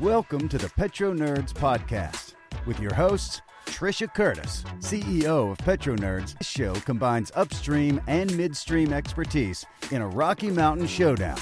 Welcome to the Petro Nerds Podcast with your hosts, Trisha Curtis, CEO of Petro Nerds. This show combines upstream and midstream expertise in a Rocky Mountain showdown.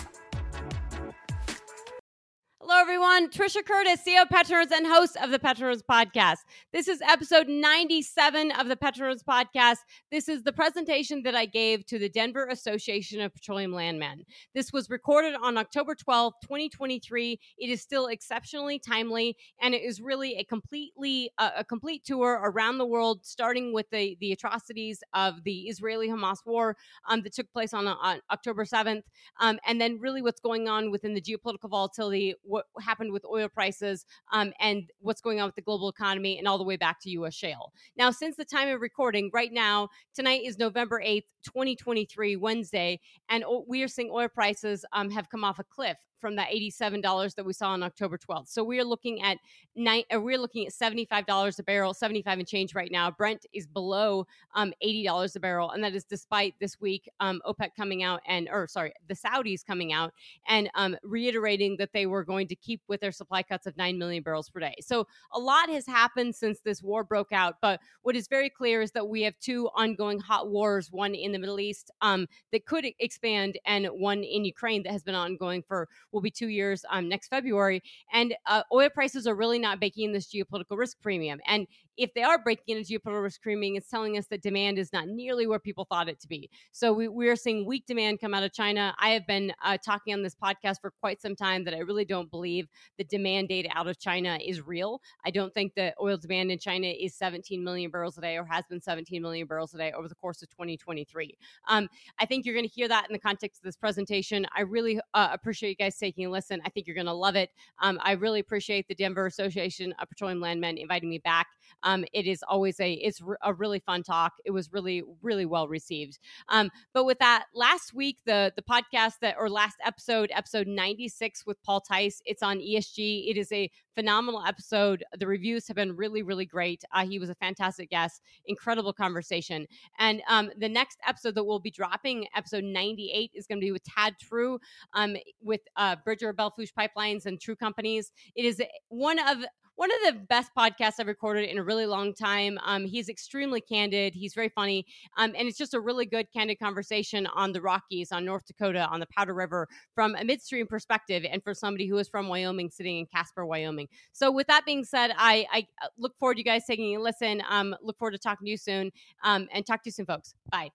Everyone. Trisha Curtis, CEO of Petro Nerds and host of the Petro Nerds Podcast. This is episode 97 of the Petro Nerds Podcast. This is the presentation that I gave to the Denver Association of Petroleum Landmen. This was recorded on October 12, 2023. It is still exceptionally timely, and it is really a completely uh, a complete tour around the world, starting with the the atrocities of the Israeli-Hamas war um, that took place on, on October 7th, um, and then really what's going on within the geopolitical volatility. What happened with oil prices um, and what's going on with the global economy and all the way back to U.S. shale. Now, since the time of recording, right now, tonight is November 8th, 2023, Wednesday, and we are seeing oil prices um, have come off a cliff from that $87 that we saw on October 12th. So we are looking at uh, we're looking at $75 a barrel, 75 and change right now. Brent is below um, $80 a barrel, and that is despite this week um, OPEC coming out and, or sorry, the Saudis coming out and um, reiterating that they were going to keep with their supply cuts of 9 million barrels per day. So a lot has happened since this war broke out, but what is very clear is that we have two ongoing hot wars, one in the Middle East um, that could expand, and one in Ukraine that has been ongoing for will be two years um, next February. And uh, oil prices are really not baking in this geopolitical risk premium. And if they are breaking into risk premium, it's telling us that demand is not nearly where people thought it to be. So we, we are seeing weak demand come out of China. I have been uh, talking on this podcast for quite some time that I really don't believe the demand data out of China is real. I don't think that oil demand in China is 17 million barrels a day or has been 17 million barrels a day over the course of 2023. Um, I think you're going to hear that in the context of this presentation. I really uh, appreciate you guys taking a listen. I think you're going to love it. Um, I really appreciate the Denver Association of Petroleum Landmen inviting me back. Um, it is always a it's a really fun talk. It was really really well received. Um, but with that, last week the the podcast that or last episode, episode ninety six with Paul Tice, it's on ESG. It is a phenomenal episode. The reviews have been really really great. Uh, he was a fantastic guest, incredible conversation. And um, the next episode that we'll be dropping, episode ninety eight, is going to be with Tad True, um, with uh, Bridger Belle Fourche Pipelines and True Companies. It is one of one of the best podcasts I've recorded in a really long time. Um, he's extremely candid. He's very funny. Um, and it's just a really good, candid conversation on the Rockies, on North Dakota, on the Powder River from a midstream perspective and for somebody who is from Wyoming, sitting in Casper, Wyoming. So, with that being said, I, I uh, look forward to you guys taking a listen. Um, look forward to talking to you soon um, and talk to you soon, folks. Bye.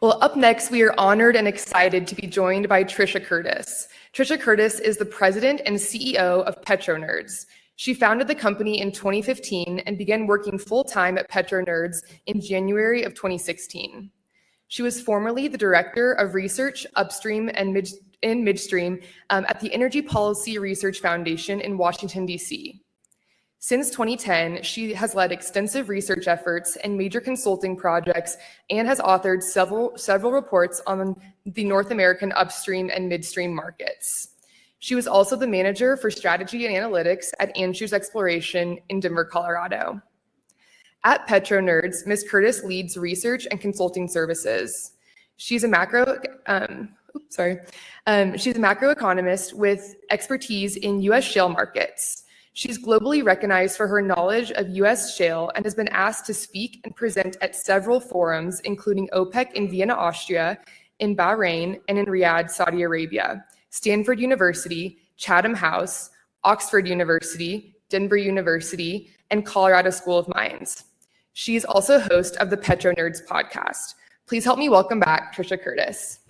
Well, up next, we are honored and excited to be joined by Trisha Curtis. Trisha Curtis is the president and CEO of Petro Nerds. She founded the company in 2015 and began working full time at Petro Nerds in January of 2016. She was formerly the director of research upstream and mid, in midstream um, at the Energy Policy Research Foundation in Washington, D.C. Since 2010, she has led extensive research efforts and major consulting projects and has authored several, several reports on the North American upstream and midstream markets. She was also the manager for strategy and analytics at Anschutz Exploration in Denver, Colorado. At Petro Nerds, Ms. Curtis leads research and consulting services. She's a macro, um, oops, sorry, um, she's a macroeconomist with expertise in U.S. shale markets. She's globally recognized for her knowledge of U.S. shale and has been asked to speak and present at several forums, including OPEC in Vienna, Austria, in Bahrain, and in Riyadh, Saudi Arabia. Stanford University, Chatham House, Oxford University, Denver University, and Colorado School of Mines. She is also host of the Petro Nerds podcast. Please help me welcome back Trisha Curtis.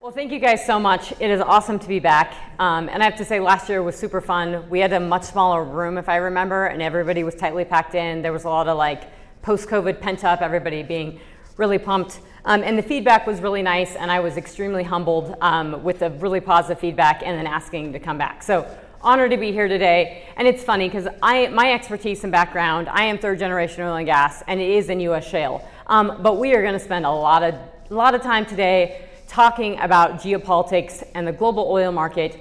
Well, thank you guys so much. It is awesome to be back. Um, and I have to say, last year was super fun. We had a much smaller room, if I remember, and everybody was tightly packed in. There was a lot of like post COVID pent up, everybody being really pumped. Um, and the feedback was really nice, and I was extremely humbled um, with the really positive feedback and then asking to come back. So, honored to be here today. And it's funny because I, my expertise and background, I am third generation oil and gas, and it is in U.S. shale. Um, but we are going to spend a lot of a lot of time today talking about geopolitics and the global oil market.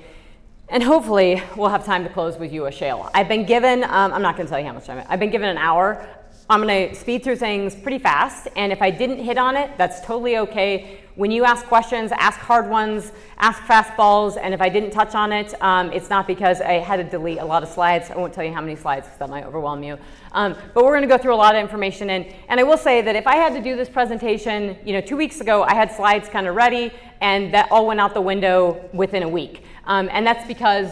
And hopefully, we'll have time to close with U.S. shale. I've been given, um, I'm not going to tell you how much time, I've been given an hour I'm going to speed through things pretty fast, and if I didn't hit on it, that's totally okay. When you ask questions, ask hard ones, ask fastballs, and if I didn't touch on it, um, it's not because I had to delete a lot of slides. I won't tell you how many slides because that might overwhelm you. Um, but we're going to go through a lot of information, and, and I will say that if I had to do this presentation, you know, two weeks ago, I had slides kind of ready, and that all went out the window within a week. Um, and that's because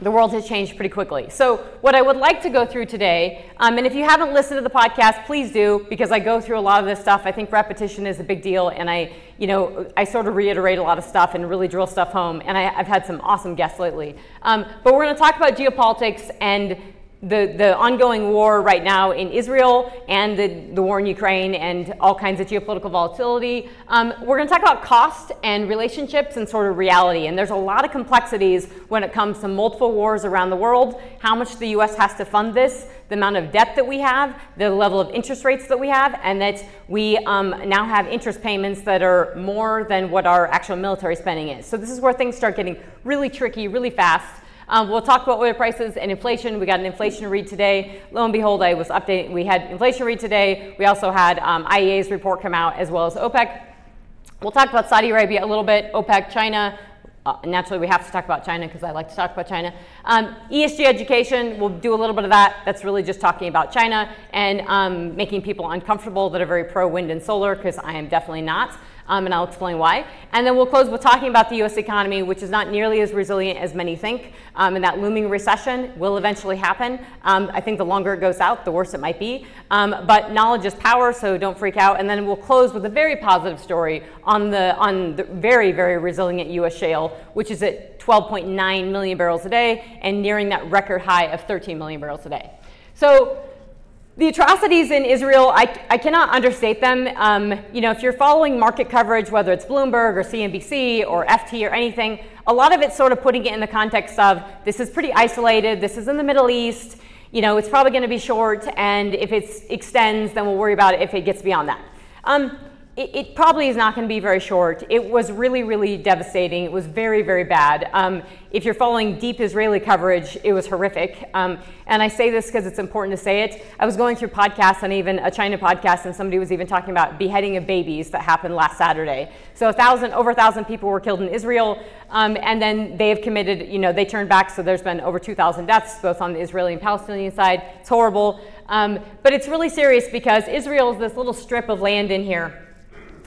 the world has changed pretty quickly. So, what I would like to go through today, um, and if you haven't listened to the podcast, please do because I go through a lot of this stuff. I think repetition is a big deal, and I, you know, I sort of reiterate a lot of stuff and really drill stuff home. And I, have had some awesome guests lately. Um, but we're going to talk about geopolitics and the, the ongoing war right now in Israel and the, the war in Ukraine and all kinds of geopolitical volatility. Um, we're going to talk about cost and relationships and sort of reality. And there's a lot of complexities when it comes to multiple wars around the world, how much the US has to fund this, the amount of debt that we have, the level of interest rates that we have, and that we um, now have interest payments that are more than what our actual military spending is. So this is where things start getting really tricky, really fast. Um, we'll talk about oil prices and inflation. We got an inflation read today. Lo and behold, I was updating. We had inflation read today. We also had um, IEA's report come out as well as OPEC. We'll talk about Saudi Arabia a little bit, OPEC, China. Uh, naturally, we have to talk about China because I like to talk about China. Um, ESG education, we'll do a little bit of that. That's really just talking about China and um, making people uncomfortable that are very pro wind and solar because I am definitely not um, and I'll explain why. And then we'll close with talking about the US economy, which is not nearly as resilient as many think, um, and that looming recession will eventually happen. Um, I think the longer it goes out, the worse it might be. Um, but knowledge is power, so don't freak out. And then we'll close with a very positive story on the, on the very, very resilient US shale, which is at 12.9 million barrels a day and nearing that record high of 13 million barrels a day. So the atrocities in Israel, I, I cannot understate them. Um, you know, if you're following market coverage, whether it's Bloomberg or CNBC or FT or anything, a lot of it's sort of putting it in the context of this is pretty isolated, this is in the Middle East, you know, it's probably going to be short, and if it extends, then we'll worry about it if it gets beyond that. Um, it, it, probably is not going to be very short. It was really, really devastating. It was very, very bad. Um, if you're following deep Israeli coverage, it was horrific. Um, and I say this because it's important to say it. I was going through podcasts and even a China podcast, and somebody was even talking about beheading of babies that happened last Saturday. So a thousand, over a thousand people were killed in Israel, um, and then they have committed. You know, they turned back. So there's been over 2,000 deaths, both on the Israeli and Palestinian side. It's horrible, um, but it's really serious because Israel is this little strip of land in here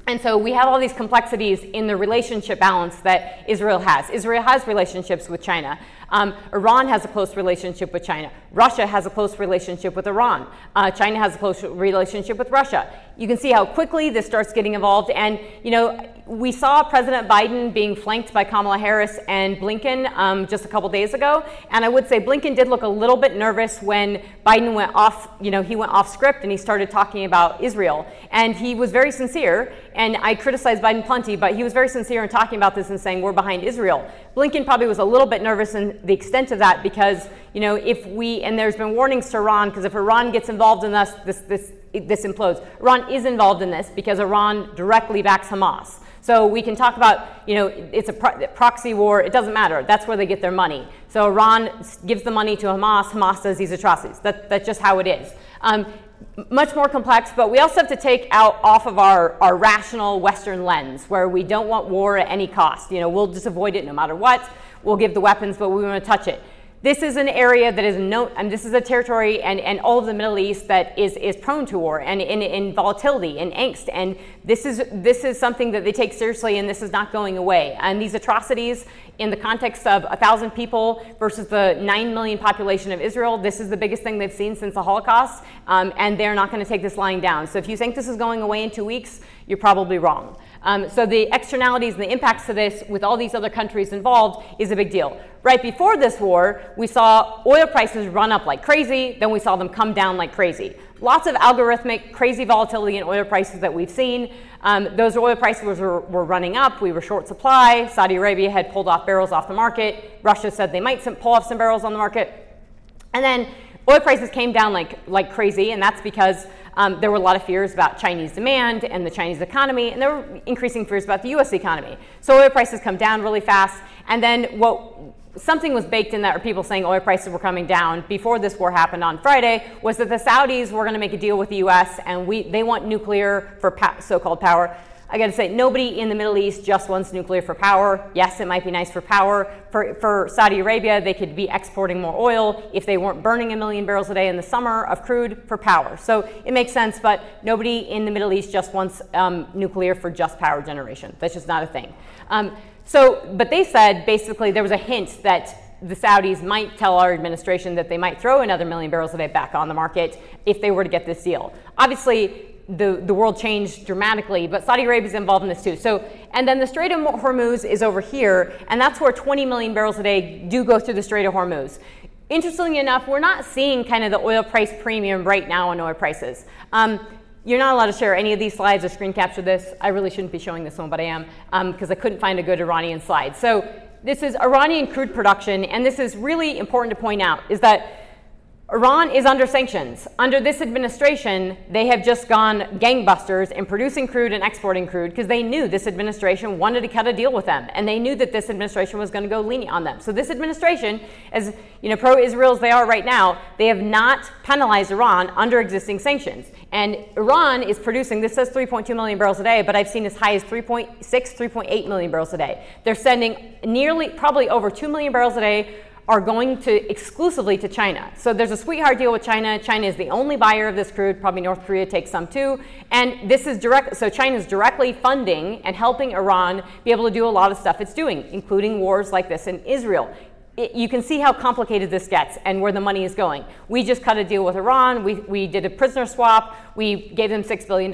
and so we have all these complexities in the relationship balance that Israel has. Israel has relationships with China. Um, Iran has a close relationship with China. Russia has a close relationship with Iran. Uh, China has a close relationship with Russia. You can see how quickly this starts getting involved. And, you know, we saw President Biden being flanked by Kamala Harris and Blinken um, just a couple days ago. And I would say Blinken did look a little bit nervous when Biden went off, you know, he went off script and he started talking about Israel. And he was very sincere. And I criticized Biden plenty, but he was very sincere in talking about this and saying we're behind Israel. Blinken probably was a little bit nervous in the extent of that because, you know, if we, and there's been warnings to Iran, because if Iran gets involved in this, this, this, this implodes. Iran is involved in this because Iran directly backs Hamas. So we can talk about, you know, it's a pro- proxy war. It doesn't matter. That's where they get their money. So Iran gives the money to Hamas. Hamas does these atrocities. That, that's just how it is. Um, much more complex, but we also have to take out off of our, our rational Western lens where we don't want war at any cost. You know, we'll just avoid it no matter what. We'll give the weapons, but we want to touch it. This is an area that is no, and this is a territory and, and all of the Middle East that is, is prone to war and in, in volatility and angst. And this is, this is something that they take seriously and this is not going away. And these atrocities in the context of a thousand people versus the nine million population of Israel, this is the biggest thing they've seen since the Holocaust. Um, and they're not going to take this lying down. So if you think this is going away in two weeks, you're probably wrong. Um, so the externalities and the impacts of this with all these other countries involved is a big deal. Right before this war, we saw oil prices run up like crazy, then we saw them come down like crazy. Lots of algorithmic, crazy volatility in oil prices that we've seen. Um, those oil prices were, were running up. We were short supply. Saudi Arabia had pulled off barrels off the market. Russia said they might pull off some barrels on the market. And then oil prices came down like, like crazy, and that's because um, there were a lot of fears about Chinese demand and the Chinese economy, and there were increasing fears about the US economy. So oil prices come down really fast, and then what something was baked in that, or people saying oil prices were coming down before this war happened on Friday, was that the Saudis were going to make a deal with the U.S. and we they want nuclear for pa- so-called power. I got to say, nobody in the Middle East just wants nuclear for power. Yes, it might be nice for power. For, for Saudi Arabia, they could be exporting more oil if they weren't burning a million barrels a day in the summer of crude for power. So it makes sense, but nobody in the Middle East just wants um, nuclear for just power generation. That's just not a thing. Um, so, but they said basically there was a hint that the Saudis might tell our administration that they might throw another million barrels a day back on the market if they were to get this deal. Obviously, the, the world changed dramatically, but Saudi Arabia is involved in this too. So, and then the Strait of Hormuz is over here, and that's where 20 million barrels a day do go through the Strait of Hormuz. Interestingly enough, we're not seeing kind of the oil price premium right now on oil prices. Um, you're not allowed to share any of these slides or screen capture this. I really shouldn't be showing this one, but I am because um, I couldn't find a good Iranian slide. So this is Iranian crude production, and this is really important to point out, is that Iran is under sanctions. Under this administration, they have just gone gangbusters in producing crude and exporting crude because they knew this administration wanted to cut a deal with them, and they knew that this administration was going to go lenient on them. So this administration, as you know, pro-Israel as they are right now, they have not penalized Iran under existing sanctions. And Iran is producing, this says 3.2 million barrels a day, but I've seen as high as 3.6, 3.8 million barrels a day. They're sending nearly, probably over 2 million barrels a day are going to exclusively to China. So there's a sweetheart deal with China. China is the only buyer of this crude. Probably North Korea takes some too. And this is direct. So China is directly funding and helping Iran be able to do a lot of stuff it's doing, including wars like this in Israel. It, you can see how complicated this gets and where the money is going. We just cut a deal with Iran. We, we did a prisoner swap. We gave them $6 billion.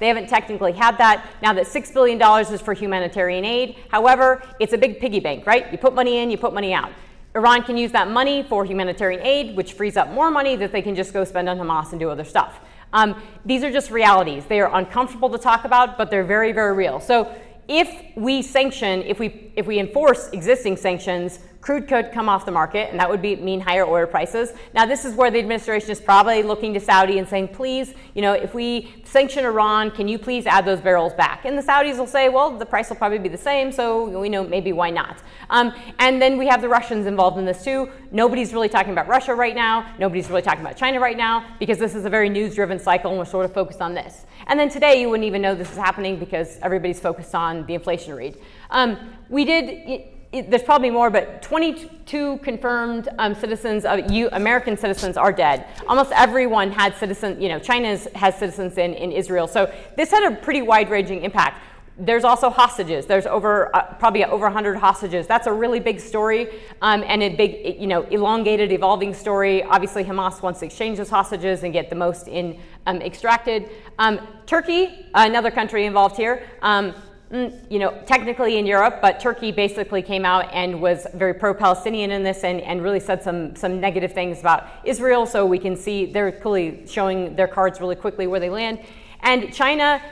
They haven't technically had that. Now that $6 billion is for humanitarian aid. However, it's a big piggy bank, right? You put money in, you put money out. Iran can use that money for humanitarian aid, which frees up more money that they can just go spend on Hamas and do other stuff. Um, these are just realities. They are uncomfortable to talk about, but they're very, very real. So if we sanction, if we if we enforce existing sanctions, crude could come off the market, and that would be, mean higher oil prices. Now, this is where the administration is probably looking to Saudi and saying, please, you know, if we sanction Iran, can you please add those barrels back? And the Saudis will say, well, the price will probably be the same, so we know maybe why not. Um, and then we have the Russians involved in this too. Nobody's really talking about Russia right now. Nobody's really talking about China right now because this is a very news-driven cycle, and we're sort of focused on this. And then today, you wouldn't even know this is happening because everybody's focused on the inflation read. Um, we did it, there's probably more, but 22 confirmed um, citizens of you, American citizens are dead. Almost everyone had citizens, you know, China has citizens in, in Israel. So this had a pretty wide ranging impact. There's also hostages. There's over uh, probably over 100 hostages. That's a really big story um, and a big, you know, elongated, evolving story. Obviously, Hamas wants to exchange those hostages and get the most in um, extracted. Um, Turkey, another country involved here um, Mm, you know, technically in Europe, but Turkey basically came out and was very pro-Palestinian in this and, and really said some, some negative things about Israel. So we can see they're clearly showing their cards really quickly where they land. And China,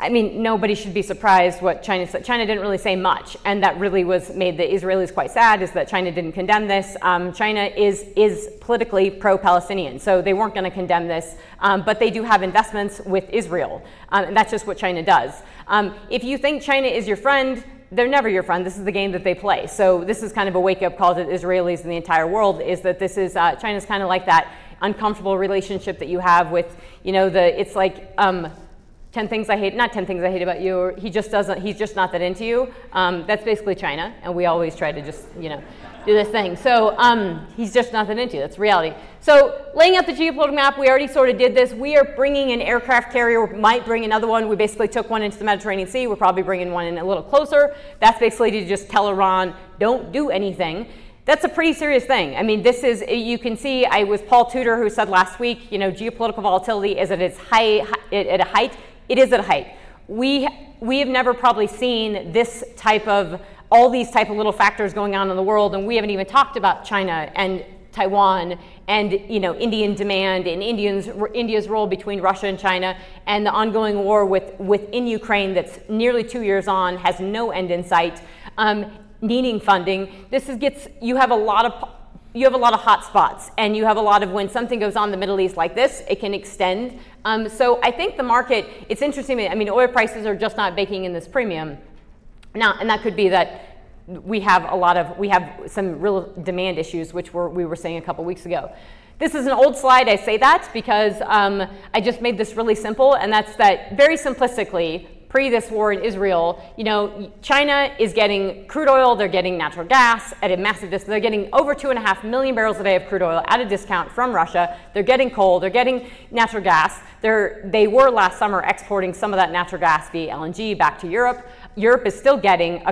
I mean, nobody should be surprised what China said. China didn't really say much, and that really was made the Israelis quite sad. Is that China didn't condemn this? Um, China is is politically pro-Palestinian, so they weren't going to condemn this, um, but they do have investments with Israel, um, and that's just what China does. Um, if you think China is your friend, they're never your friend. This is the game that they play. So this is kind of a wake-up call to the Israelis and the entire world. Is that this is uh, China's kind of like that uncomfortable relationship that you have with, you know, the it's like. Um, 10 things I hate, not 10 things I hate about you, or he just doesn't, he's just not that into you. Um, that's basically China, and we always try to just, you know, do this thing. So um, he's just not that into you. That's reality. So laying out the geopolitical map, we already sort of did this. We are bringing an aircraft carrier. We might bring another one. We basically took one into the Mediterranean Sea. We're probably bringing one in a little closer. That's basically to just tell Iran, don't do anything. That's a pretty serious thing. I mean, this is, you can see, I was Paul Tudor who said last week, you know, geopolitical volatility is at its high, at a height. It is at a height. We, we have never probably seen this type of all these type of little factors going on in the world, and we haven't even talked about China and Taiwan and you know Indian demand and Indians, India's role between Russia and China and the ongoing war with, within Ukraine that's nearly two years on has no end in sight, um, needing funding. This is, gets you have a lot of you have a lot of hot spots and you have a lot of when something goes on in the Middle East like this, it can extend. Um, so I think the market, it's interesting. I mean, oil prices are just not baking in this premium. Now, and that could be that we have a lot of we have some real demand issues, which we're, we were saying a couple weeks ago. This is an old slide. I say that because um, I just made this really simple, and that's that very simplistically, pre this war in Israel, you know, China is getting crude oil, they're getting natural gas at a massive discount. They're getting over two and a half million barrels a day of crude oil at a discount from Russia. They're getting coal, they're getting natural gas. They're, they were last summer exporting some of that natural gas via LNG back to Europe. Europe is still getting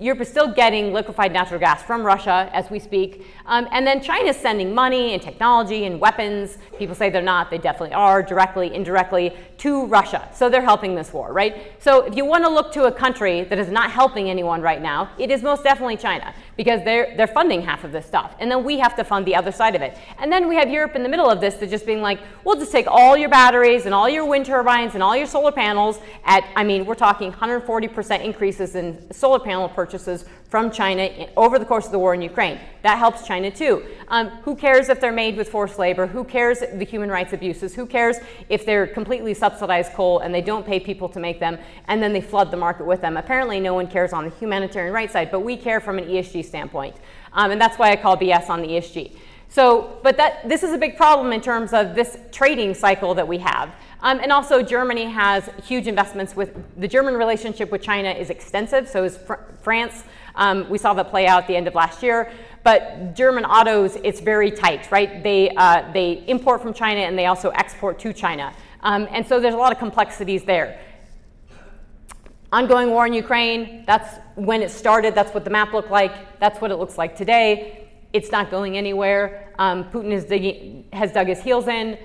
Europe is still getting liquefied natural gas from Russia as we speak, um, and then China is sending money and technology and weapons. People say they're not; they definitely are, directly, indirectly, to Russia. So they're helping this war, right? So if you want to look to a country that is not helping anyone right now, it is most definitely China because they're they're funding half of this stuff, and then we have to fund the other side of it. And then we have Europe in the middle of this that just being like, we'll just take all your batteries and all your wind turbines and all your solar panels at, I mean, we're talking 140 percent increase increases in solar panel purchases from China over the course of the war in Ukraine. That helps China too. Um, who cares if they're made with forced labor? Who cares the human rights abuses? Who cares if they're completely subsidized coal and they don't pay people to make them and then they flood the market with them? Apparently, no one cares on the humanitarian rights side, but we care from an ESG standpoint. Um, and that's why I call BS on the ESG. So, but that this is a big problem in terms of this trading cycle that we have. Um, and also, Germany has huge investments with the German relationship with China is extensive. So is fr- France. Um, we saw that play out at the end of last year. But German autos, it's very tight, right? They uh, they import from China and they also export to China. Um, and so there's a lot of complexities there. Ongoing war in Ukraine. That's when it started. That's what the map looked like. That's what it looks like today. It's not going anywhere. Um, Putin has dug his heels in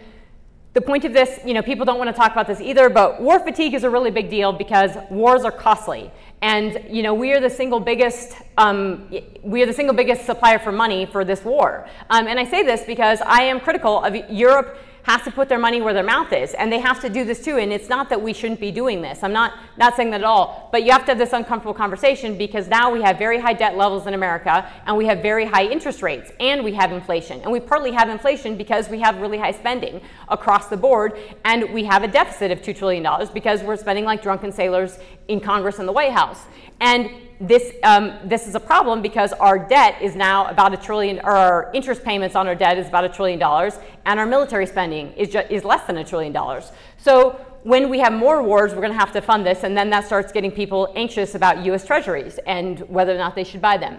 the point of this, you know, people don't want to talk about this either, but war fatigue is a really big deal because wars are costly. And you know, we are the single biggest um, we are the single biggest supplier for money for this war. Um, and I say this because I am critical of Europe has to put their money where their mouth is, and they have to do this too. And it's not that we shouldn't be doing this. I'm not not saying that at all. But you have to have this uncomfortable conversation because now we have very high debt levels in America, and we have very high interest rates, and we have inflation. And we partly have inflation because we have really high spending across the board, and we have a deficit of two trillion dollars because we're spending like drunken sailors in Congress and the White House. And this, um, this is a problem because our debt is now about a trillion, or our interest payments on our debt is about a trillion dollars, and our military spending is, ju- is less than a trillion dollars. So when we have more wars, we're going to have to fund this, and then that starts getting people anxious about U.S. treasuries and whether or not they should buy them.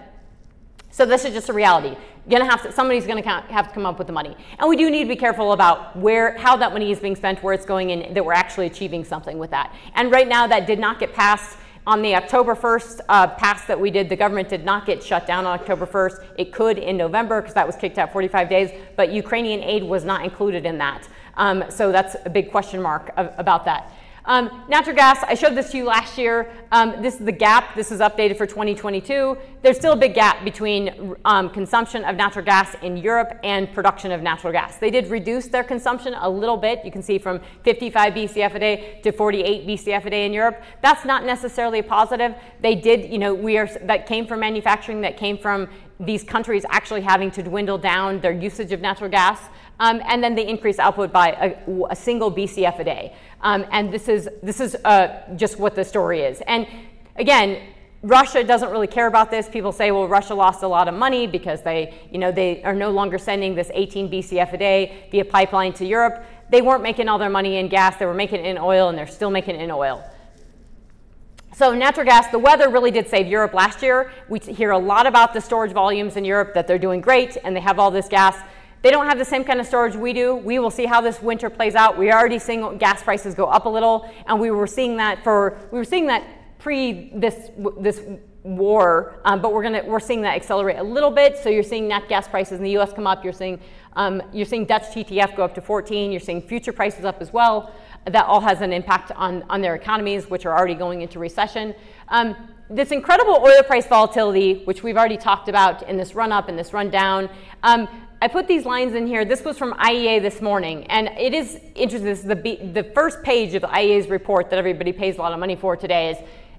So this is just a reality. You're gonna have to, somebody's going to have to come up with the money, and we do need to be careful about where, how that money is being spent, where it's going, and that we're actually achieving something with that. And right now, that did not get passed on the October 1st uh, pass that we did, the government did not get shut down on October 1st. It could in November because that was kicked out 45 days, but Ukrainian aid was not included in that. Um, so that's a big question mark of, about that. Um, natural gas, I showed this to you last year. Um, this is the gap. This is updated for 2022. There's still a big gap between um, consumption of natural gas in Europe and production of natural gas. They did reduce their consumption a little bit. You can see from 55 BCF a day to 48 BCF a day in Europe. That's not necessarily a positive. They did, you know, we are that came from manufacturing, that came from these countries actually having to dwindle down their usage of natural gas. Um, and then they increase output by a, a single BCF a day. Um, and this is, this is uh, just what the story is. And again, Russia doesn't really care about this. People say, well, Russia lost a lot of money because they, you know, they are no longer sending this 18 BCF a day via pipeline to Europe. They weren't making all their money in gas, they were making it in oil, and they're still making it in oil. So, natural gas, the weather really did save Europe last year. We hear a lot about the storage volumes in Europe, that they're doing great and they have all this gas. They don't have the same kind of storage we do. We will see how this winter plays out. We are already seeing gas prices go up a little, and we were seeing that for we were seeing that pre this this war, um, but we're gonna we're seeing that accelerate a little bit. So you're seeing nat gas prices in the U.S. come up. You're seeing um, you're seeing Dutch TTF go up to 14. You're seeing future prices up as well. That all has an impact on on their economies, which are already going into recession. Um, this incredible oil price volatility, which we've already talked about in this run up and this run down, um, I put these lines in here. This was from IEA this morning, and it is interesting. This is the, the first page of IEA's report that everybody pays a lot of money for today. Is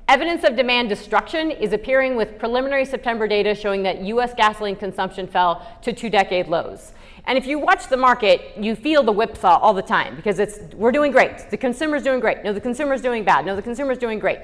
evidence of demand destruction is appearing with preliminary September data showing that U.S. gasoline consumption fell to two-decade lows. And if you watch the market, you feel the whipsaw all the time because it's we're doing great. The consumer's doing great. No, the consumer's doing bad. No, the consumer's doing great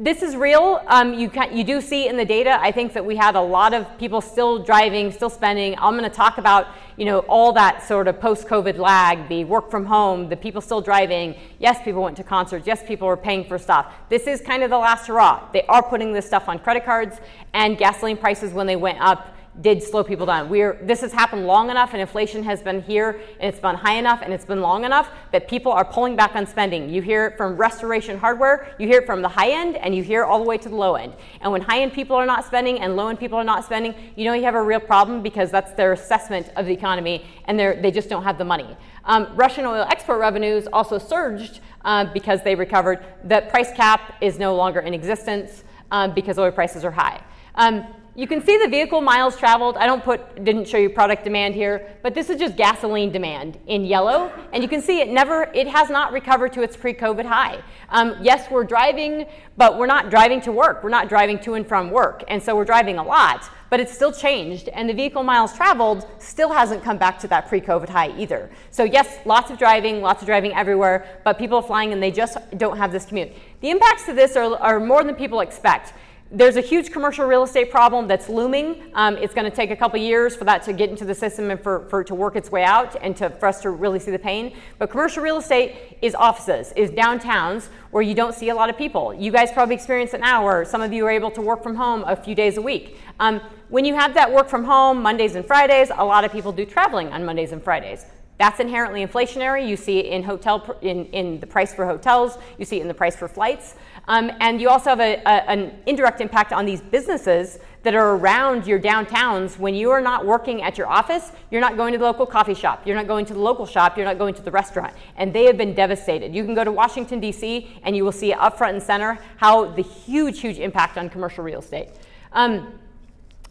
this is real. Um, you can, you do see in the data. I think that we had a lot of people still driving, still spending. I'm going to talk about you know all that sort of post-COVID lag, the work from home, the people still driving. Yes, people went to concerts. Yes, people were paying for stuff. This is kind of the last hurrah. They are putting this stuff on credit cards, and gasoline prices when they went up did slow people down. We're, this has happened long enough and inflation has been here and it's been high enough and it's been long enough that people are pulling back on spending. You hear it from restoration hardware, you hear it from the high end, and you hear it all the way to the low end. And when high end people are not spending and low end people are not spending, you know you have a real problem because that's their assessment of the economy and they just don't have the money. Um, Russian oil export revenues also surged uh, because they recovered. The price cap is no longer in existence um, because oil prices are high. Um, you can see the vehicle miles traveled. I don't put, didn't show you product demand here, but this is just gasoline demand in yellow. And you can see it never, it has not recovered to its pre-COVID high. Um, yes, we're driving, but we're not driving to work. We're not driving to and from work. And so we're driving a lot, but it's still changed. And the vehicle miles traveled still hasn't come back to that pre-COVID high either. So yes, lots of driving, lots of driving everywhere, but people are flying and they just don't have this commute. The impacts to this are, are more than people expect. There's a huge commercial real estate problem that's looming. Um, it's going to take a couple years for that to get into the system and for, for it to work its way out and to, for us to really see the pain. But commercial real estate is offices, is downtowns where you don't see a lot of people. You guys probably experience it now where some of you are able to work from home a few days a week. Um, when you have that work from home Mondays and Fridays, a lot of people do traveling on Mondays and Fridays. That's inherently inflationary. You see it in hotel in, in the price for hotels. You see it in the price for flights. Um, and you also have a, a, an indirect impact on these businesses that are around your downtowns. When you are not working at your office, you're not going to the local coffee shop. You're not going to the local shop. You're not going to the restaurant. And they have been devastated. You can go to Washington, D.C., and you will see up front and center how the huge, huge impact on commercial real estate. Um,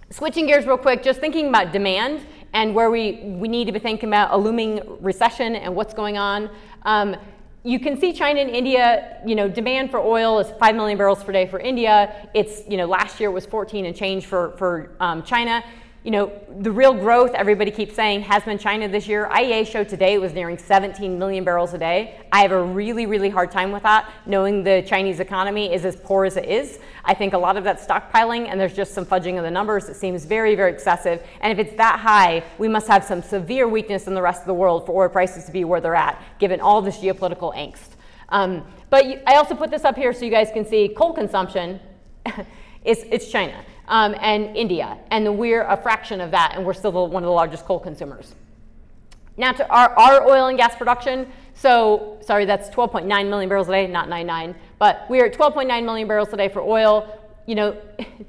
switching gears real quick, just thinking about demand and where we, we need to be thinking about a looming recession and what's going on. Um, you can see China and India, you know, demand for oil is 5 million barrels per day for India. It's, you know, last year was 14 and change for, for um, China you know, the real growth everybody keeps saying has been China this year. IEA showed today it was nearing 17 million barrels a day. I have a really, really hard time with that, knowing the Chinese economy is as poor as it is. I think a lot of that stockpiling, and there's just some fudging of the numbers. It seems very, very excessive. And if it's that high, we must have some severe weakness in the rest of the world for oil prices to be where they're at, given all this geopolitical angst. Um, but I also put this up here so you guys can see coal consumption. it's, it's China um, and India. And we're a fraction of that, and we're still one of the largest coal consumers. Now to our, our oil and gas production. So, sorry, that's 12.9 million barrels a day, not 99, but we're at 12.9 million barrels a day for oil. You know,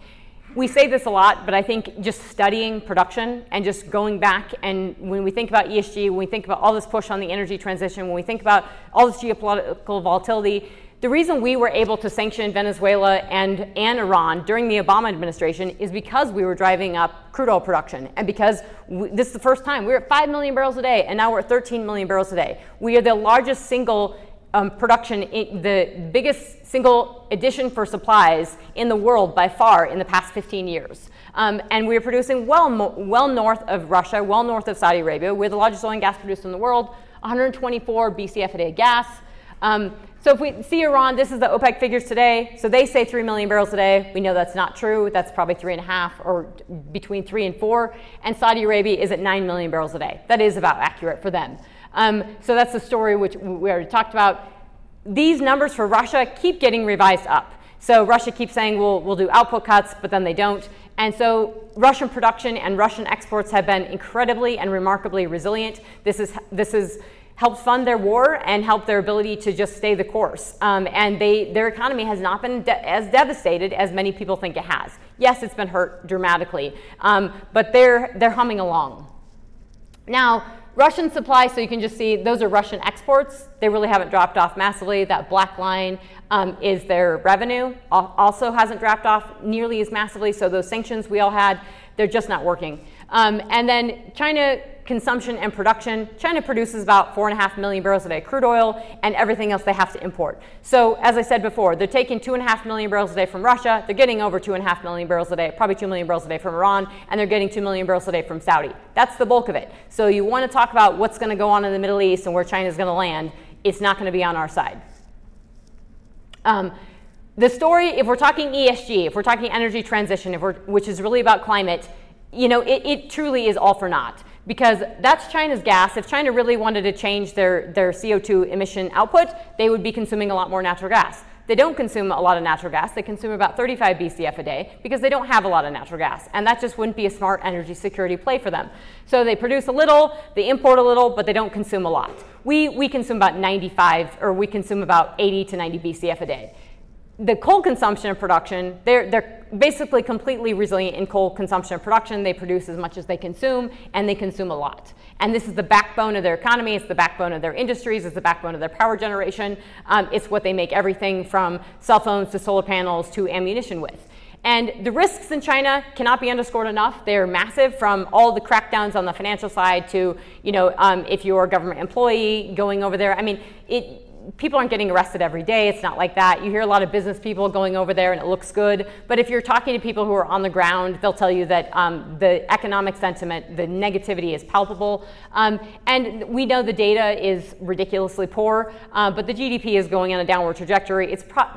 we say this a lot, but I think just studying production and just going back and when we think about ESG, when we think about all this push on the energy transition, when we think about all this geopolitical volatility, the reason we were able to sanction Venezuela and, and Iran during the Obama administration is because we were driving up crude oil production and because we, this is the first time. We were at 5 million barrels a day and now we're at 13 million barrels a day. We are the largest single um, production, the biggest single addition for supplies in the world by far in the past 15 years. Um, and we are producing well, well north of Russia, well north of Saudi Arabia. We're the largest oil and gas producer in the world, 124 BCF a day of gas. Um, so if we see Iran, this is the OPEC figures today. So they say 3 million barrels a day. We know that's not true. That's probably three and a half or between three and four. And Saudi Arabia is at 9 million barrels a day. That is about accurate for them. Um, so that's the story which we already talked about. These numbers for Russia keep getting revised up. So Russia keeps saying we'll, we'll do output cuts, but then they don't. And so Russian production and Russian exports have been incredibly and remarkably resilient. This is, this is helped fund their war and help their ability to just stay the course. Um, and they, their economy has not been de- as devastated as many people think it has. Yes, it's been hurt dramatically, um, but they're, they're humming along. Now, Russian supply, so you can just see those are Russian exports. They really haven't dropped off massively. That black line um, is their revenue, also hasn't dropped off nearly as massively. So those sanctions we all had, they're just not working. Um, and then China consumption and production. China produces about four and a half million barrels a day crude oil, and everything else they have to import. So, as I said before, they're taking two and a half million barrels a day from Russia. They're getting over two and a half million barrels a day, probably two million barrels a day from Iran, and they're getting two million barrels a day from Saudi. That's the bulk of it. So, you want to talk about what's going to go on in the Middle East and where China is going to land. It's not going to be on our side. Um, the story, if we're talking ESG, if we're talking energy transition, if we're, which is really about climate, you know, it, it truly is all for naught because that's China's gas. If China really wanted to change their, their CO2 emission output, they would be consuming a lot more natural gas. They don't consume a lot of natural gas. They consume about 35 BCF a day because they don't have a lot of natural gas. And that just wouldn't be a smart energy security play for them. So they produce a little, they import a little, but they don't consume a lot. We, we consume about 95, or we consume about 80 to 90 BCF a day the coal consumption and production, they're, they're basically completely resilient in coal consumption and production. They produce as much as they consume, and they consume a lot. And this is the backbone of their economy, it's the backbone of their industries, it's the backbone of their power generation. Um, it's what they make everything from cell phones to solar panels to ammunition with. And the risks in China cannot be underscored enough. They're massive from all the crackdowns on the financial side to, you know, um, if you're a government employee going over there. I mean, it, people aren't getting arrested every day. It's not like that. You hear a lot of business people going over there and it looks good. But if you're talking to people who are on the ground, they'll tell you that um, the economic sentiment, the negativity is palpable. Um, and we know the data is ridiculously poor, uh, but the GDP is going on a downward trajectory. It's pro-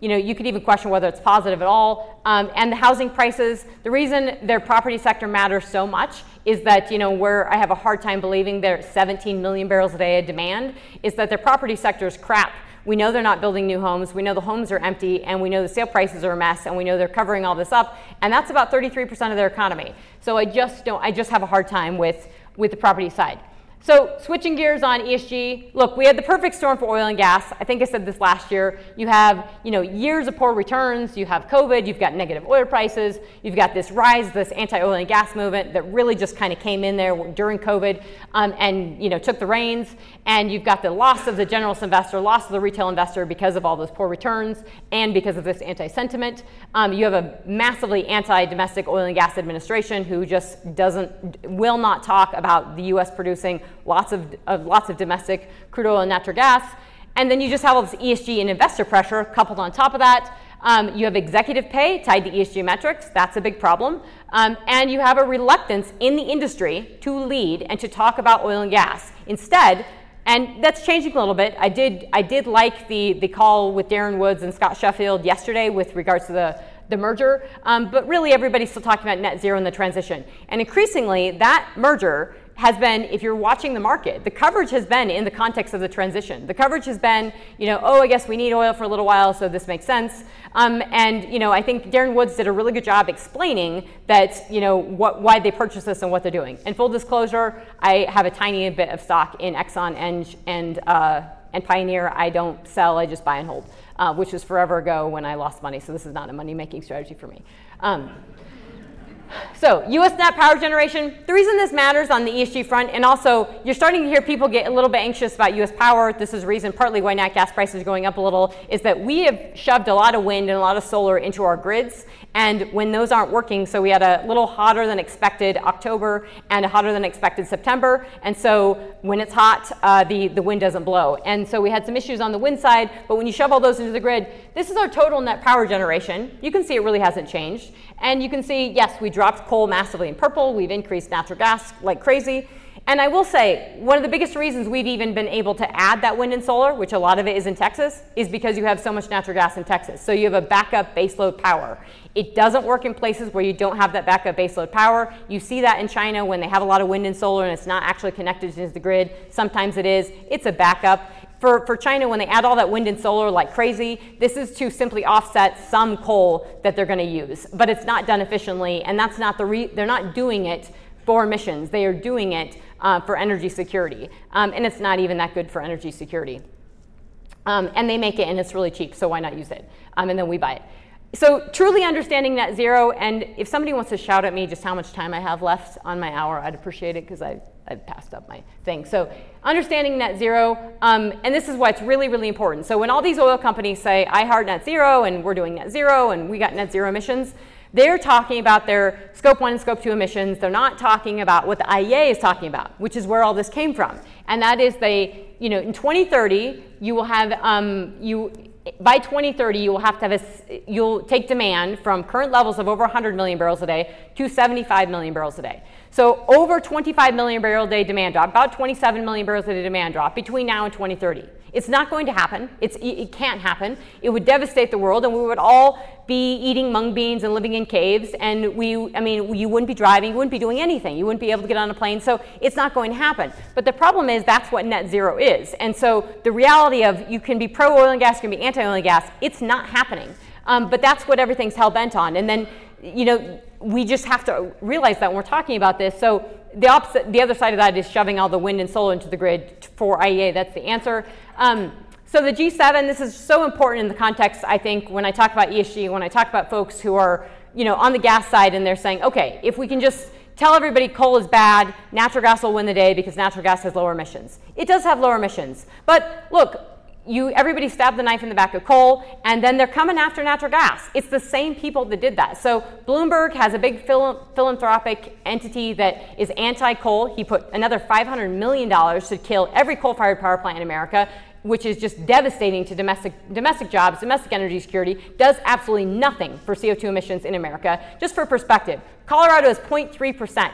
you know, you could even question whether it's positive at all. Um, and the housing prices, the reason their property sector matters so much is that, you know, where I have a hard time believing there's 17 million barrels a day of demand, is that their property sector is crap. We know they're not building new homes. We know the homes are empty, and we know the sale prices are a mess, and we know they're covering all this up. And that's about 33% of their economy. So I just don't. I just have a hard time with with the property side. So switching gears on ESG, look, we had the perfect storm for oil and gas. I think I said this last year. You have, you know, years of poor returns. You have COVID. You've got negative oil prices. You've got this rise, this anti-oil and gas movement that really just kind of came in there during COVID um, and you know took the reins. And you've got the loss of the generalist investor, loss of the retail investor because of all those poor returns and because of this anti-sentiment. Um, you have a massively anti-domestic oil and gas administration who just doesn't, will not talk about the U.S. producing lots of, of, lots of domestic crude oil and natural gas. And then you just have all this ESG and investor pressure coupled on top of that. Um, you have executive pay tied to ESG metrics. That's a big problem. Um, and you have a reluctance in the industry to lead and to talk about oil and gas. Instead, and that's changing a little bit. I did, I did like the, the call with Darren Woods and Scott Sheffield yesterday with regards to the, the merger, um, but really everybody's still talking about net zero and the transition. And increasingly, that merger has been, if you're watching the market, the coverage has been in the context of the transition. The coverage has been, you know, oh, I guess we need oil for a little while, so this makes sense. Um, and, you know, I think Darren Woods did a really good job explaining that, you know, what, why they purchased this and what they're doing. And full disclosure, I have a tiny bit of stock in Exxon and, and, uh, and Pioneer. I don't sell, I just buy and hold, uh, which was forever ago when I lost money, so this is not a money making strategy for me. Um, so, US net power generation. The reason this matters on the ESG front, and also you're starting to hear people get a little bit anxious about US power. This is the reason partly why nat gas prices are going up a little, is that we have shoved a lot of wind and a lot of solar into our grids. And when those aren't working, so we had a little hotter than expected October and a hotter than expected September. And so when it's hot, uh, the, the wind doesn't blow. And so we had some issues on the wind side, but when you shove all those into the grid, this is our total net power generation. You can see it really hasn't changed. And you can see, yes, we dropped coal massively in purple. We've increased natural gas like crazy. And I will say, one of the biggest reasons we've even been able to add that wind and solar, which a lot of it is in Texas, is because you have so much natural gas in Texas. So you have a backup baseload power. It doesn't work in places where you don't have that backup baseload power. You see that in China when they have a lot of wind and solar and it's not actually connected to the grid. Sometimes it is. It's a backup. For, for China, when they add all that wind and solar like crazy, this is to simply offset some coal that they're going to use. But it's not done efficiently, and that's not the re- they're not doing it for emissions. They are doing it uh, for energy security, um, and it's not even that good for energy security. Um, and they make it, and it's really cheap, so why not use it? Um, and then we buy it. So truly understanding net zero, and if somebody wants to shout at me just how much time I have left on my hour, I'd appreciate it because I I passed up my thing. So understanding net zero, um, and this is why it's really, really important. So when all these oil companies say, I heart net zero, and we're doing net zero, and we got net zero emissions, they're talking about their scope one and scope two emissions. They're not talking about what the IEA is talking about, which is where all this came from. And that is they, you know, in 2030, you will have, um, you, by 2030, you will have to have a, you'll take demand from current levels of over 100 million barrels a day to 75 million barrels a day. So over 25 million barrel a day demand drop, about 27 million barrels a day demand drop between now and 2030. It's not going to happen. It's, it can't happen. It would devastate the world, and we would all be eating mung beans and living in caves. And we, I mean, you wouldn't be driving, you wouldn't be doing anything. You wouldn't be able to get on a plane. So it's not going to happen. But the problem is that's what net zero is. And so the reality of you can be pro oil and gas, you can be anti oil and gas, it's not happening. Um, but that's what everything's hell bent on. And then, you know, we just have to realize that when we're talking about this. So the opposite, the other side of that is shoving all the wind and solar into the grid for IEA. That's the answer. Um, so the G7, this is so important in the context, I think, when I talk about ESG, when I talk about folks who are, you know, on the gas side and they're saying, okay, if we can just tell everybody coal is bad, natural gas will win the day because natural gas has lower emissions. It does have lower emissions. But look, you everybody stabbed the knife in the back of coal and then they're coming after natural gas. It's the same people that did that. So bloomberg has a big phil- philanthropic entity that is anti-coal. He put another $500 million to kill every coal-fired power plant in america which is just devastating to domestic domestic jobs domestic energy security does absolutely nothing for co2 emissions in america. Just for perspective colorado is 0.3%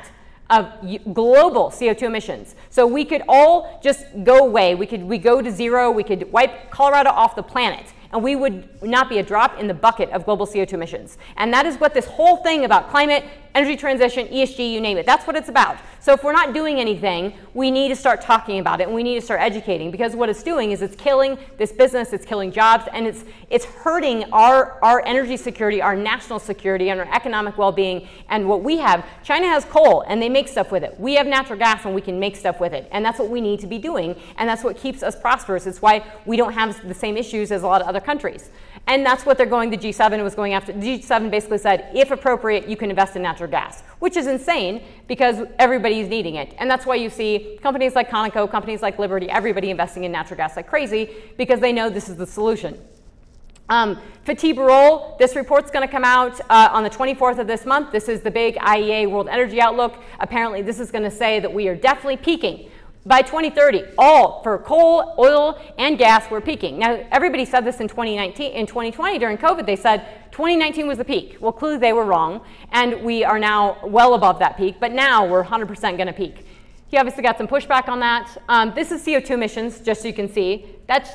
of global CO2 emissions. So we could all just go away. We could we go to zero. We could wipe Colorado off the planet and we would not be a drop in the bucket of global CO2 emissions. And that is what this whole thing about climate energy transition, ESG, you name it. That's what it's about. So if we're not doing anything, we need to start talking about it and we need to start educating because what it's doing is it's killing this business, it's killing jobs, and it's it's hurting our, our energy security, our national security, and our economic well-being and what we have. China has coal and they make stuff with it. We have natural gas and we can make stuff with it. And that's what we need to be doing. And that's what keeps us prosperous. It's why we don't have the same issues as a lot of other countries. And that's what they're going, the G7 was going after. The G7 basically said, if appropriate, you can invest in natural gas, which is insane because everybody's needing it. And that's why you see companies like Conoco, companies like Liberty, everybody investing in natural gas like crazy because they know this is the solution. Um, Fatih this report's going to come out uh, on the 24th of this month. This is the big IEA World Energy Outlook. Apparently, this is going to say that we are definitely peaking by 2030, all for coal, oil, and gas were peaking. Now, everybody said this in 2019, in 2020 during COVID. They said 2019 was the peak. Well, clearly they were wrong, and we are now well above that peak. But now we're 100% going to peak. He obviously got some pushback on that. Um, this is CO2 emissions, just so you can see. That's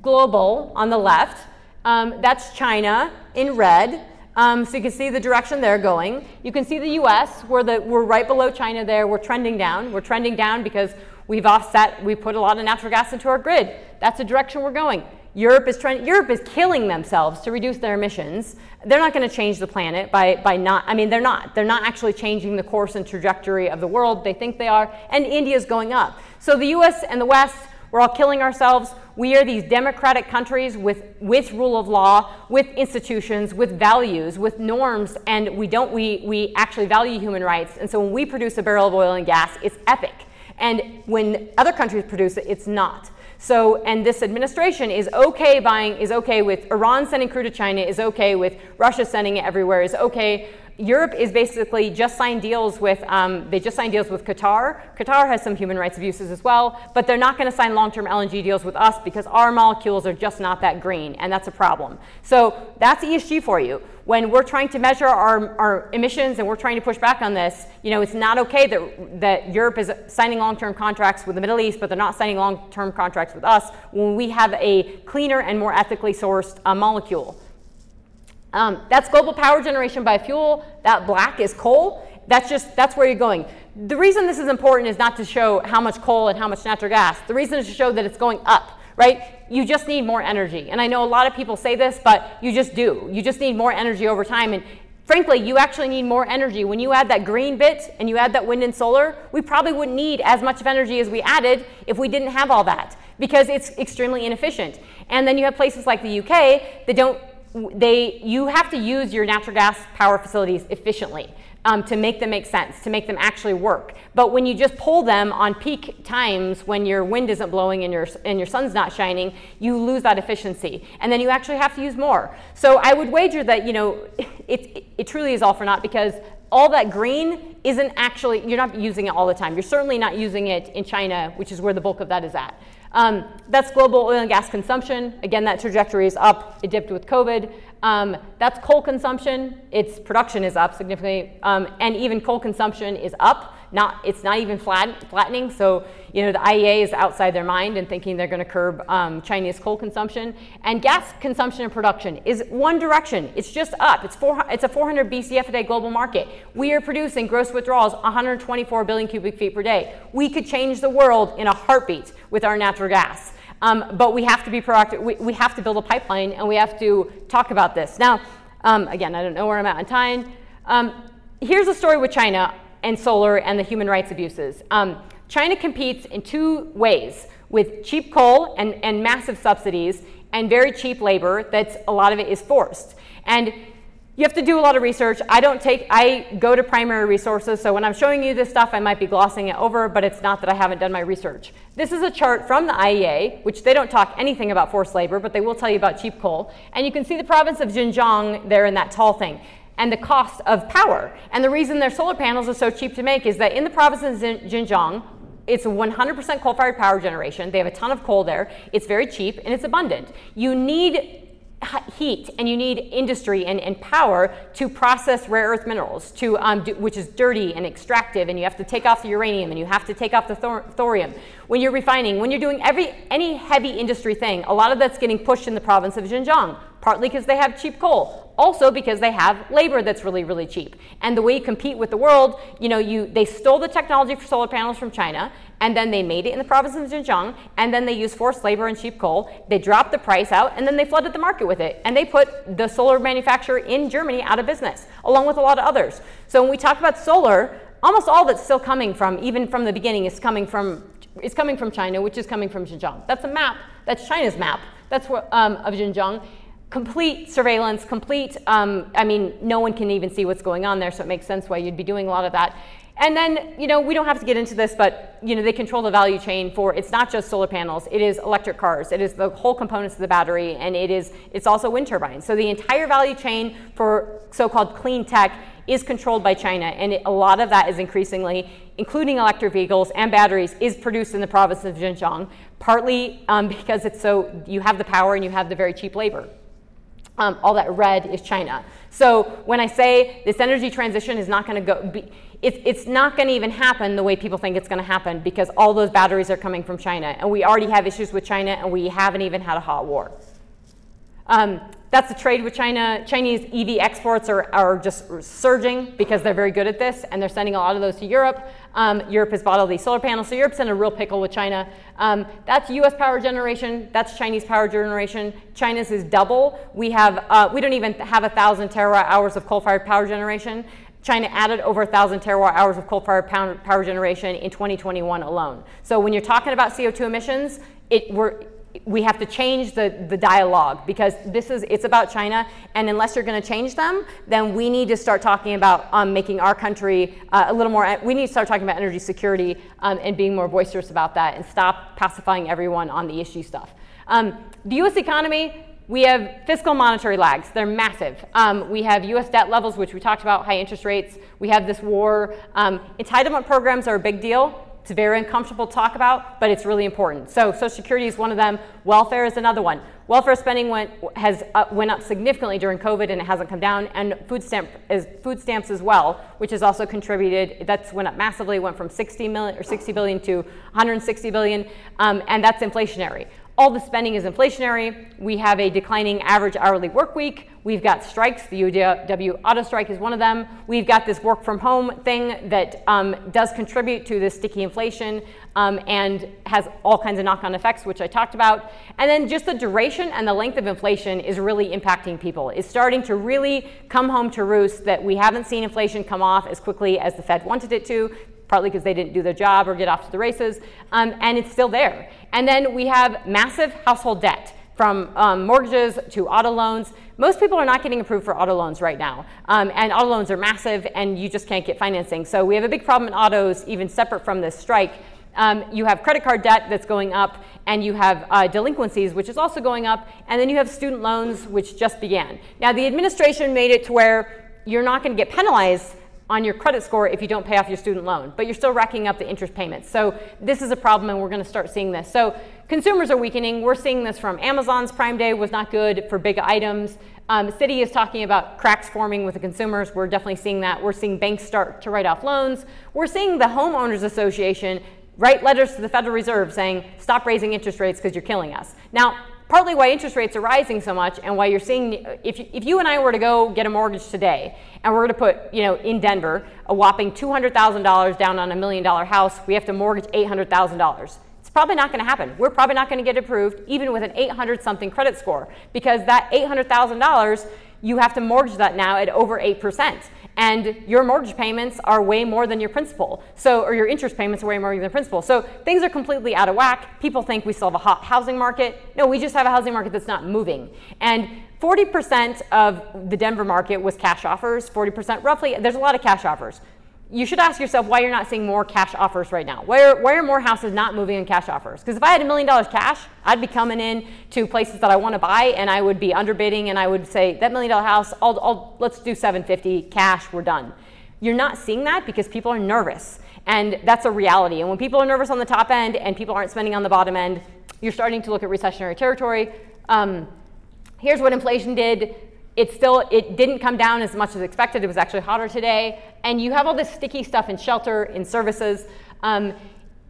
global on the left. Um, that's China in red. Um, so you can see the direction they're going. You can see the U.S. We're, the, we're right below China there. We're trending down. We're trending down because We've offset, we put a lot of natural gas into our grid. That's the direction we're going. Europe is trying Europe is killing themselves to reduce their emissions. They're not going to change the planet by by not I mean they're not. They're not actually changing the course and trajectory of the world. They think they are and India is going up. So the US and the West we're all killing ourselves. We are these democratic countries with, with rule of law, with institutions, with values, with norms, and we don't we we actually value human rights. And so when we produce a barrel of oil and gas, it's epic. And when other countries produce it, it's not. So, and this administration is okay buying, is okay with Iran sending crude to China, is okay with Russia sending it everywhere, is okay Europe is basically just signed deals with, um, they just signed deals with Qatar. Qatar has some human rights abuses as well, but they're not going to sign long term LNG deals with us because our molecules are just not that green, and that's a problem. So that's ESG for you. When we're trying to measure our, our emissions and we're trying to push back on this, you know, it's not okay that, that Europe is signing long term contracts with the Middle East, but they're not signing long term contracts with us when we have a cleaner and more ethically sourced uh, molecule. Um, that's global power generation by fuel. That black is coal. That's just that's where you're going. The reason this is important is not to show how much coal and how much natural gas. The reason is to show that it's going up, right? You just need more energy. And I know a lot of people say this, but you just do. You just need more energy over time. And frankly, you actually need more energy. When you add that green bit and you add that wind and solar, we probably wouldn't need as much of energy as we added if we didn't have all that because it's extremely inefficient. And then you have places like the UK that don't they, you have to use your natural gas power facilities efficiently um, to make them make sense, to make them actually work. But when you just pull them on peak times when your wind isn't blowing and your, and your sun's not shining, you lose that efficiency. And then you actually have to use more. So I would wager that, you know, it, it, it truly is all for naught because all that green isn't actually, you're not using it all the time. You're certainly not using it in China, which is where the bulk of that is at. Um, that's global oil and gas consumption. Again, that trajectory is up. It dipped with COVID. Um, that's coal consumption. Its production is up significantly, um, and even coal consumption is up not it's not even flat, flattening. So you know the IEA is outside their mind and thinking they're going to curb um, Chinese coal consumption and gas consumption and production is one direction. It's just up. It's four. It's a 400 BCF a day global market. We are producing gross withdrawals 124 billion cubic feet per day. We could change the world in a heartbeat with our natural gas. Um, but we have to be proactive. We, we have to build a pipeline and we have to talk about this. Now, um, again, I don't know where I'm at in time. Um, here's a story with China and solar and the human rights abuses. Um, China competes in two ways with cheap coal and, and massive subsidies and very cheap labor that's a lot of it is forced. And you have to do a lot of research. I don't take, I go to primary resources, so when I'm showing you this stuff, I might be glossing it over, but it's not that I haven't done my research. This is a chart from the IEA, which they don't talk anything about forced labor, but they will tell you about cheap coal. And you can see the province of Xinjiang there in that tall thing and the cost of power. And the reason their solar panels are so cheap to make is that in the province of Xinjiang, it's 100% coal fired power generation. They have a ton of coal there. It's very cheap and it's abundant. You need heat and you need industry and, and power to process rare earth minerals to um, do, which is dirty and extractive and you have to take off the uranium and you have to take off the thor- thorium. When you're refining when you're doing every any heavy industry thing a lot of that's getting pushed in the province of xinjiang partly because they have cheap coal also because they have labor that's really really cheap. And the way you compete with the world you know you they stole the technology for solar panels from china and then they made it in the province of Xinjiang, and then they used forced labor and cheap coal. They dropped the price out, and then they flooded the market with it. And they put the solar manufacturer in Germany out of business, along with a lot of others. So when we talk about solar, almost all that's still coming from, even from the beginning, is coming from is coming from China, which is coming from Xinjiang. That's a map. That's China's map. That's what, um, of Xinjiang. Complete surveillance, complete. Um, I mean, no one can even see what's going on there, so it makes sense why you'd be doing a lot of that. And then, you know, we don't have to get into this, but, you know, they control the value chain for, it's not just solar panels, it is electric cars, it is the whole components of the battery, and it is, it's also wind turbines. So the entire value chain for so-called clean tech is controlled by China, and it, a lot of that is increasingly, including electric vehicles and batteries, is produced in the province of Xinjiang, partly um, because it's so, you have the power and you have the very cheap labor. Um, all that red is China. So when I say this energy transition is not going to go, be, it's, it's not going to even happen the way people think it's going to happen because all those batteries are coming from China. And we already have issues with China, and we haven't even had a hot war. Um, that's the trade with China. Chinese EV exports are, are just surging because they're very good at this, and they're sending a lot of those to Europe. Um, Europe has bought all these solar panels, so Europe's in a real pickle with China. Um, that's U.S. power generation. That's Chinese power generation. China's is double. We have uh, we don't even have a thousand terawatt hours of coal-fired power generation. China added over 1,000 terawatt hours of coal-fired power generation in 2021 alone. So when you're talking about CO2 emissions, it, we're, we have to change the, the dialogue because this is it's about China, and unless you're going to change them, then we need to start talking about um, making our country uh, a little more. We need to start talking about energy security um, and being more boisterous about that, and stop pacifying everyone on the issue stuff. Um, the U.S. economy we have fiscal monetary lags. They're massive. Um, we have US debt levels, which we talked about, high interest rates. We have this war. Um, entitlement programs are a big deal. It's very uncomfortable to talk about, but it's really important. So Social Security is one of them. Welfare is another one. Welfare spending went has uh, went up significantly during COVID, and it hasn't come down. And food stamp is food stamps as well, which has also contributed. That's went up massively. Went from 60 million or 60 billion to 160 billion, um, and that's inflationary. All the spending is inflationary. We have a declining average hourly work week. We've got strikes. The UAW auto strike is one of them. We've got this work from home thing that um, does contribute to this sticky inflation um, and has all kinds of knock on effects, which I talked about. And then just the duration and the length of inflation is really impacting people. It's starting to really come home to roost that we haven't seen inflation come off as quickly as the Fed wanted it to partly because they didn't do their job or get off to the races, um, and it's still there. And then we have massive household debt from um, mortgages to auto loans. Most people are not getting approved for auto loans right now. Um, and auto loans are massive, and you just can't get financing. So we have a big problem in autos, even separate from this strike. Um, you have credit card debt that's going up, and you have uh, delinquencies, which is also going up, and then you have student loans, which just began. Now, the administration made it to where you're not going to get penalized on your credit score if you don't pay off your student loan, but you're still racking up the interest payments. So this is a problem, and we're going to start seeing this. So consumers are weakening. We're seeing this from Amazon's Prime Day was not good for big items. Um, Citi is talking about cracks forming with the consumers. We're definitely seeing that. We're seeing banks start to write off loans. We're seeing the homeowners association write letters to the Federal Reserve saying, stop raising interest rates because you're killing us. Now, partly why interest rates are rising so much and why you're seeing if you, if you and I were to go get a mortgage today and we're going to put you know in Denver a whopping $200,000 down on a million dollar house we have to mortgage $800,000 it's probably not going to happen. We're probably not going to get approved even with an 800 something credit score because that $800,000 you have to mortgage that now at over 8% and your mortgage payments are way more than your principal. So, or your interest payments are way more than your principal. So things are completely out of whack. People think we still have a hot housing market. No, we just have a housing market that's not moving. And 40% of the Denver market was cash offers. 40% roughly. There's a lot of cash offers you should ask yourself why you're not seeing more cash offers right now. Why are, why are more houses not moving in cash offers? Because if I had a million dollars cash, I'd be coming in to places that I want to buy and I would be underbidding and I would say, that million dollar house, I'll, I'll, let's do 750 cash, we're done. You're not seeing that because people are nervous. And that's a reality. And when people are nervous on the top end and people aren't spending on the bottom end, you're starting to look at recessionary territory. Um, here's what inflation did it still it didn't come down as much as expected. It was actually hotter today. And you have all this sticky stuff in shelter in services. Um,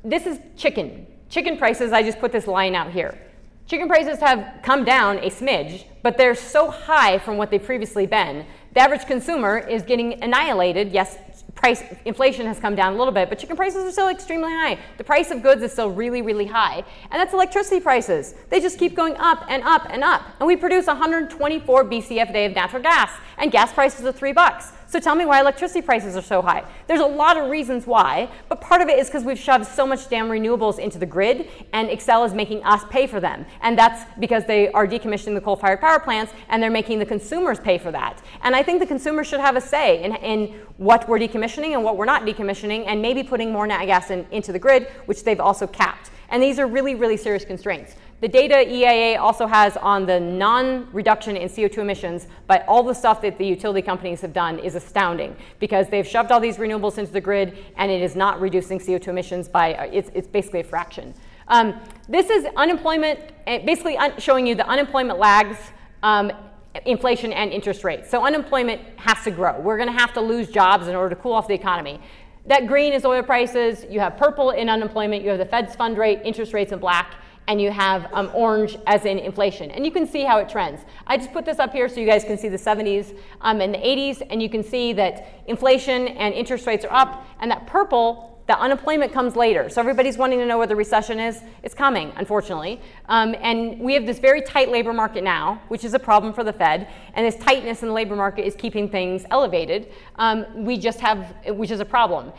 this is chicken. Chicken prices i just put this line out here. Chicken prices have come down a smidge but they're so high from what they've previously been. The average consumer is getting annihilated yes price inflation has come down a little bit, but chicken prices are still extremely high. The price of goods is still really, really high. And that's electricity prices. They just keep going up and up and up. And we produce 124 BCF a day of natural gas, and gas prices are three bucks. So tell me why electricity prices are so high. There's a lot of reasons why, but part of it is because we've shoved so much damn renewables into the grid, and Xcel is making us pay for them. And that's because they are decommissioning the coal fired power plants, and they're making the consumers pay for that. And I think the consumers should have a say in, in what we're decommissioning and what we're not decommissioning, and maybe putting more nat gas in, into the grid, which they've also capped. And these are really, really serious constraints. The data EIA also has on the non reduction in CO2 emissions, but all the stuff that the utility companies have done is astounding because they've shoved all these renewables into the grid and it is not reducing CO2 emissions by, it's, it's basically a fraction. Um, this is unemployment, eh, basically un- showing you the unemployment lags um, inflation and interest rates. So unemployment has to grow. We're going to have to lose jobs in order to cool off the economy. That green is oil prices. You have purple in unemployment. You have the Fed's fund rate, interest rates in black and you have um, orange as in inflation. And you can see how it trends. I just put this up here so you guys can see the 70s um, and the 80s, and you can see that inflation and interest rates are up, and that purple, the unemployment comes later. So everybody's wanting to know where the recession is. It's coming, unfortunately. Um, and we have this very tight labor market now, which is a problem for the Fed, and this tightness in the labor market is keeping things elevated. Um, we just have, which is a problem.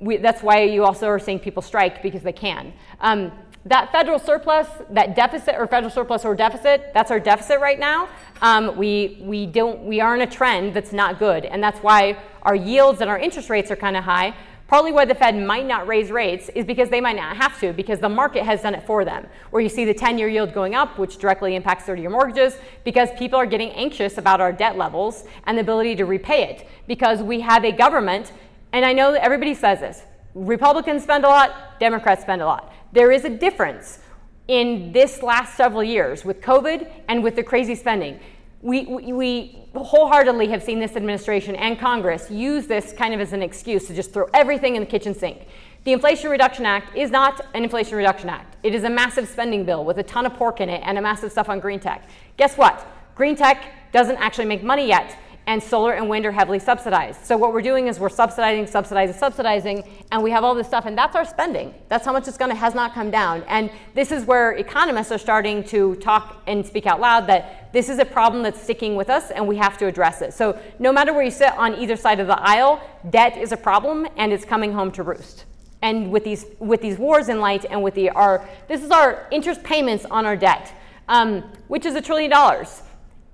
We, that's why you also are seeing people strike because they can. Um, that federal surplus, that deficit or federal surplus or deficit, that's our deficit right now. Um, we, we, don't, we are in a trend that's not good. And that's why our yields and our interest rates are kind of high. Partly why the Fed might not raise rates is because they might not have to, because the market has done it for them. Where you see the 10 year yield going up, which directly impacts 30 year mortgages, because people are getting anxious about our debt levels and the ability to repay it. Because we have a government, and I know that everybody says this Republicans spend a lot, Democrats spend a lot there is a difference in this last several years with COVID and with the crazy spending. We, we, we, wholeheartedly have seen this administration and Congress use this kind of as an excuse to just throw everything in the kitchen sink. The Inflation Reduction Act is not an Inflation Reduction Act. It is a massive spending bill with a ton of pork in it and a massive stuff on green tech. Guess what? Green tech doesn't actually make money yet and solar and wind are heavily subsidized. So what we're doing is we're subsidizing, subsidizing, subsidizing, and we have all this stuff, and that's our spending. That's how much it's to has not come down. And this is where economists are starting to talk and speak out loud that this is a problem that's sticking with us, and we have to address it. So no matter where you sit on either side of the aisle, debt is a problem, and it's coming home to roost. And with these with these wars in light, and with the our this is our interest payments on our debt, um, which is a trillion dollars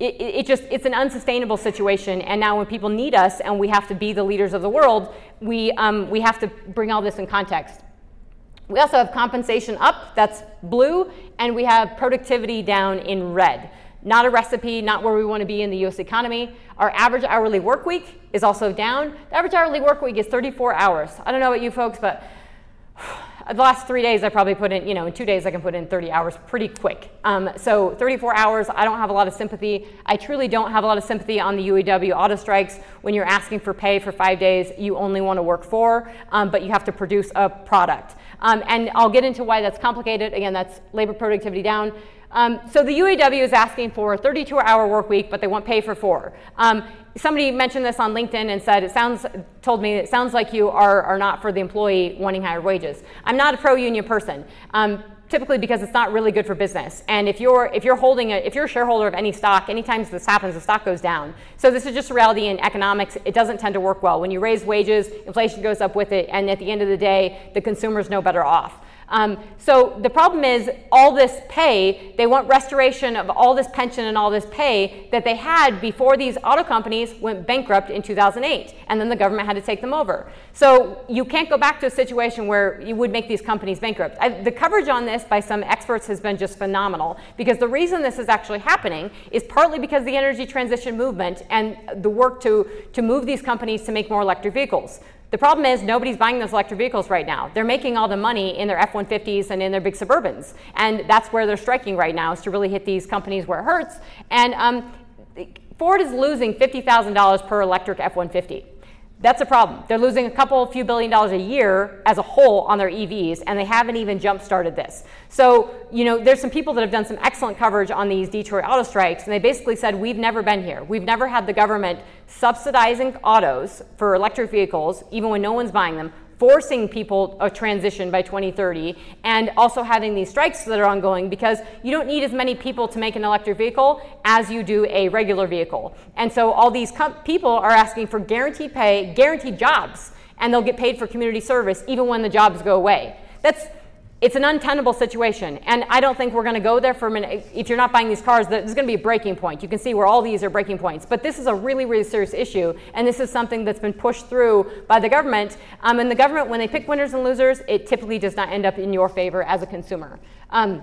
it, it, just it's an unsustainable situation and now when people need us and we have to be the leaders of the world we, um, we have to bring all this in context we also have compensation up that's blue and we have productivity down in red Not a recipe, not where we want to be in the US economy. Our average hourly work week is also down. The average hourly work week is 34 hours. I don't know about you folks, but the last three days I probably put in, you know, in two days I can put in 30 hours pretty quick. Um, so 34 hours, I don't have a lot of sympathy. I truly don't have a lot of sympathy on the UAW auto strikes. When you're asking for pay for five days, you only want to work four, um, but you have to produce a product. Um, and I'll get into why that's complicated. Again, that's labor productivity down. Um, so the UAW is asking for a 32-hour work week, but they won't pay for four. Um, somebody mentioned this on LinkedIn and said it sounds told me it sounds like you are, are not for the employee wanting higher wages. I'm not a pro-union person. Um, typically because it's not really good for business. And if you're if you're holding a if you're a shareholder of any stock, anytime this happens, the stock goes down. So this is just reality in economics. It doesn't tend to work well. When you raise wages, inflation goes up with it, and at the end of the day, the consumer's no better off. Um, so the problem is all this pay, they want restoration of all this pension and all this pay that they had before these auto companies went bankrupt in 2008. And then the government had to take them over. So you can't go back to a situation where you would make these companies bankrupt. I, the coverage on this by some experts has been just phenomenal because the reason this is actually happening is partly because the energy transition movement and the work to, to move these companies to make more electric vehicles. The problem is nobody's buying those electric vehicles right now. They're making all the money in their F-150s and in their big Suburbans, and that's where they're striking right now is to really hit these companies where it hurts. And um, Ford is losing $50,000 per electric F-150. That's a problem. They're losing a couple, few billion dollars a year as a whole on their EVs, and they haven't even jump started this. So, you know, there's some people that have done some excellent coverage on these Detroit auto strikes, and they basically said, We've never been here. We've never had the government subsidizing autos for electric vehicles, even when no one's buying them, forcing people a transition by 2030 and also having these strikes that are ongoing because you don't need as many people to make an electric vehicle as you do a regular vehicle. And so all these com- people are asking for guaranteed pay, guaranteed jobs, and they'll get paid for community service even when the jobs go away. That's it's an untenable situation. And I don't think we're going to go there for a minute. If you're not buying these cars, there's going to be a breaking point. You can see where all these are breaking points. But this is a really, really serious issue. And this is something that's been pushed through by the government. Um, and the government, when they pick winners and losers, it typically does not end up in your favor as a consumer. Um,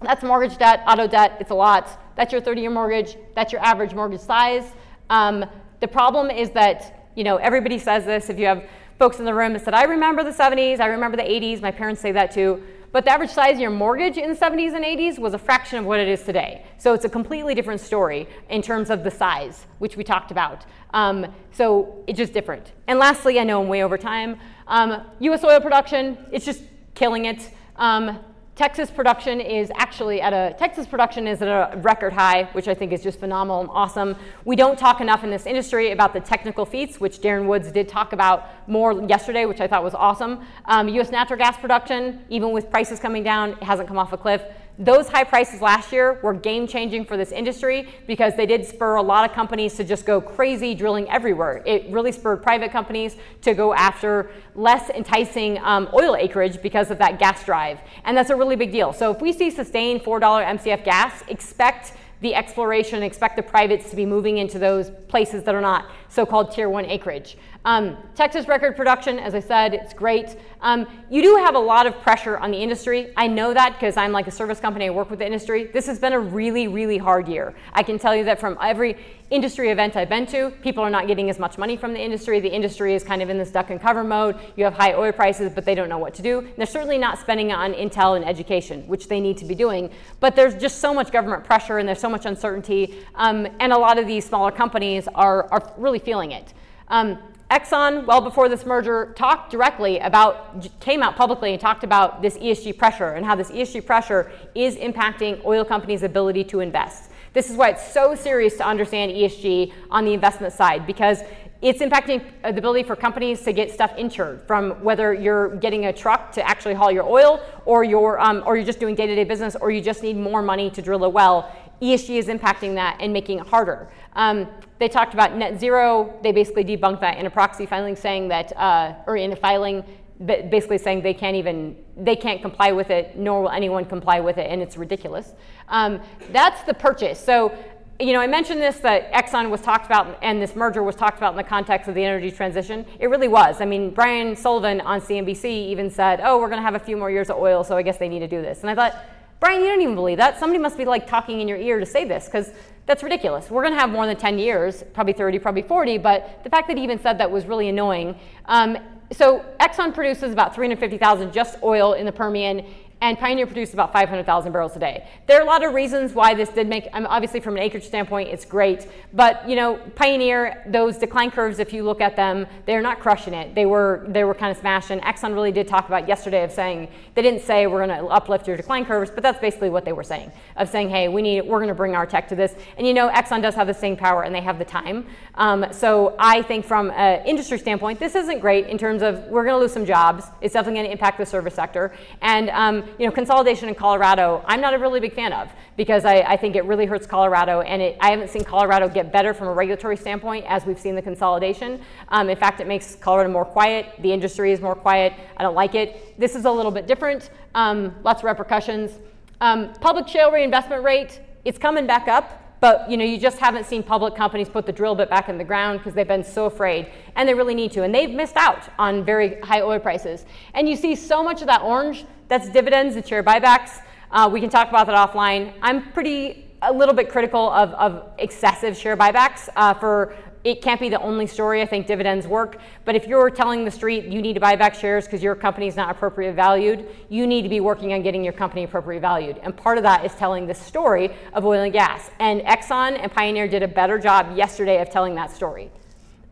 that's mortgage debt, auto debt. It's a lot. That's your 30 year mortgage. That's your average mortgage size. Um, the problem is that, you know, everybody says this. If you have folks in the room that said, I remember the 70s, I remember the 80s, my parents say that too. But the average size of your mortgage in the 70s and 80s was a fraction of what it is today. So it's a completely different story in terms of the size, which we talked about. Um, so it's just different. And lastly, I know I'm way over time. Um, US oil production, it's just killing it. Um, Texas production is actually at a Texas production is at a record high, which I think is just phenomenal and awesome. We don't talk enough in this industry about the technical feats, which Darren Woods did talk about more yesterday, which I thought was awesome. Um, U.S. natural gas production, even with prices coming down, it hasn't come off a cliff. Those high prices last year were game changing for this industry because they did spur a lot of companies to just go crazy drilling everywhere. It really spurred private companies to go after less enticing um, oil acreage because of that gas drive. And that's a really big deal. So if we see sustained $4 MCF gas, expect the exploration, expect the privates to be moving into those places that are not so called tier one acreage. Um, Texas record production, as I said, it's great. Um, you do have a lot of pressure on the industry. I know that because I'm like a service company, I work with the industry. This has been a really, really hard year. I can tell you that from every industry event I've been to, people are not getting as much money from the industry. The industry is kind of in this duck and cover mode. You have high oil prices, but they don't know what to do. And they're certainly not spending on intel and education, which they need to be doing. But there's just so much government pressure and there's so much uncertainty. Um, and a lot of these smaller companies are, are really feeling it. Um, Exxon, well before this merger, talked directly about, came out publicly and talked about this ESG pressure and how this ESG pressure is impacting oil companies' ability to invest. This is why it's so serious to understand ESG on the investment side because it's impacting the ability for companies to get stuff insured from whether you're getting a truck to actually haul your oil or you're, um, or you're just doing day-to-day business or you just need more money to drill a well. ESG is impacting that and making it harder. Um, they talked about net zero. They basically debunked that in a proxy filing, saying that, uh, or in a filing, basically saying they can't even, they can't comply with it, nor will anyone comply with it, and it's ridiculous. Um, that's the purchase. So, you know, I mentioned this that Exxon was talked about, and this merger was talked about in the context of the energy transition. It really was. I mean, Brian Sullivan on CNBC even said, "Oh, we're going to have a few more years of oil, so I guess they need to do this." And I thought Brian, you don't even believe that. Somebody must be like talking in your ear to say this because that's ridiculous. We're going to have more than 10 years, probably 30, probably 40, but the fact that he even said that was really annoying. Um, so Exxon produces about 350,000 just oil in the Permian and Pioneer produced about 500,000 barrels a day. There are a lot of reasons why this did make, um, obviously from an acreage standpoint, it's great, but you know, Pioneer, those decline curves, if you look at them, they're not crushing it. They were, they were kind of smashing. Exxon really did talk about yesterday of saying, they didn't say we're gonna uplift your decline curves, but that's basically what they were saying, of saying, hey, we need, we're gonna bring our tech to this. And you know, Exxon does have the same power and they have the time. Um, so I think from an industry standpoint, this isn't great in terms of we're gonna lose some jobs. It's definitely gonna impact the service sector. And um, you know, consolidation in Colorado, I'm not a really big fan of because I, I think it really hurts Colorado, and it, I haven't seen Colorado get better from a regulatory standpoint as we've seen the consolidation. Um, in fact, it makes Colorado more quiet. The industry is more quiet. I don't like it. This is a little bit different. Um, lots of repercussions. Um, public shale reinvestment rate, it's coming back up. But you know, you just haven't seen public companies put the drill bit back in the ground because they've been so afraid, and they really need to. And they've missed out on very high oil prices. And you see so much of that orange that's dividends and share buybacks. Uh, we can talk about that offline. I'm pretty a little bit critical of, of excessive share buybacks uh, for it can't be the only story. I think dividends work. But if you're telling the street you need to buy back shares because your company is not appropriately valued, you need to be working on getting your company appropriately valued. And part of that is telling the story of oil and gas. And Exxon and Pioneer did a better job yesterday of telling that story.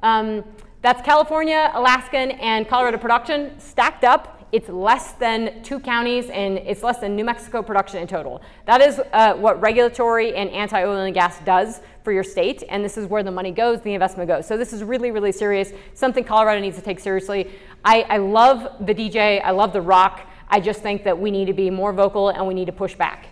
Um, that's California, Alaskan, and Colorado production stacked up it's less than two counties and it's less than New Mexico production in total. That is uh, what regulatory and anti oil and gas does for your state, and this is where the money goes, the investment goes. So this is really, really serious, something Colorado needs to take seriously. I, I love the DJ, I love the rock. I just think that we need to be more vocal and we need to push back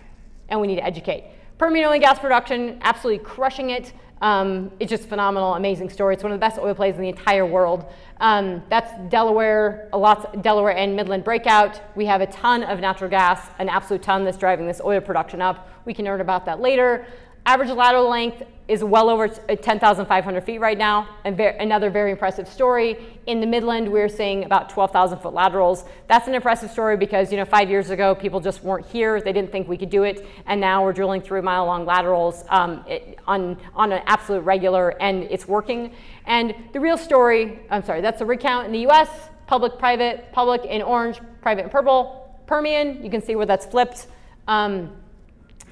and we need to educate. Permian oil and gas production, absolutely crushing it. Um, it's just phenomenal, amazing story. It's one of the best oil plays in the entire world. Um, that's Delaware, a lot, Delaware and Midland breakout. We have a ton of natural gas, an absolute ton that's driving this oil production up. We can learn about that later. Average lateral length is well over uh, 10,500 feet right now. And another very impressive story. In the Midland, we're seeing about 12,000 foot laterals. That's an impressive story because, you know, five years ago, people just weren't here. They didn't think we could do it. And now we're drilling three mile long laterals um, it, on, on an absolute regular, and it's working. And the real story, I'm sorry, that's the rig count in the US public, private, public in orange, private in purple. Permian, you can see where that's flipped. Um,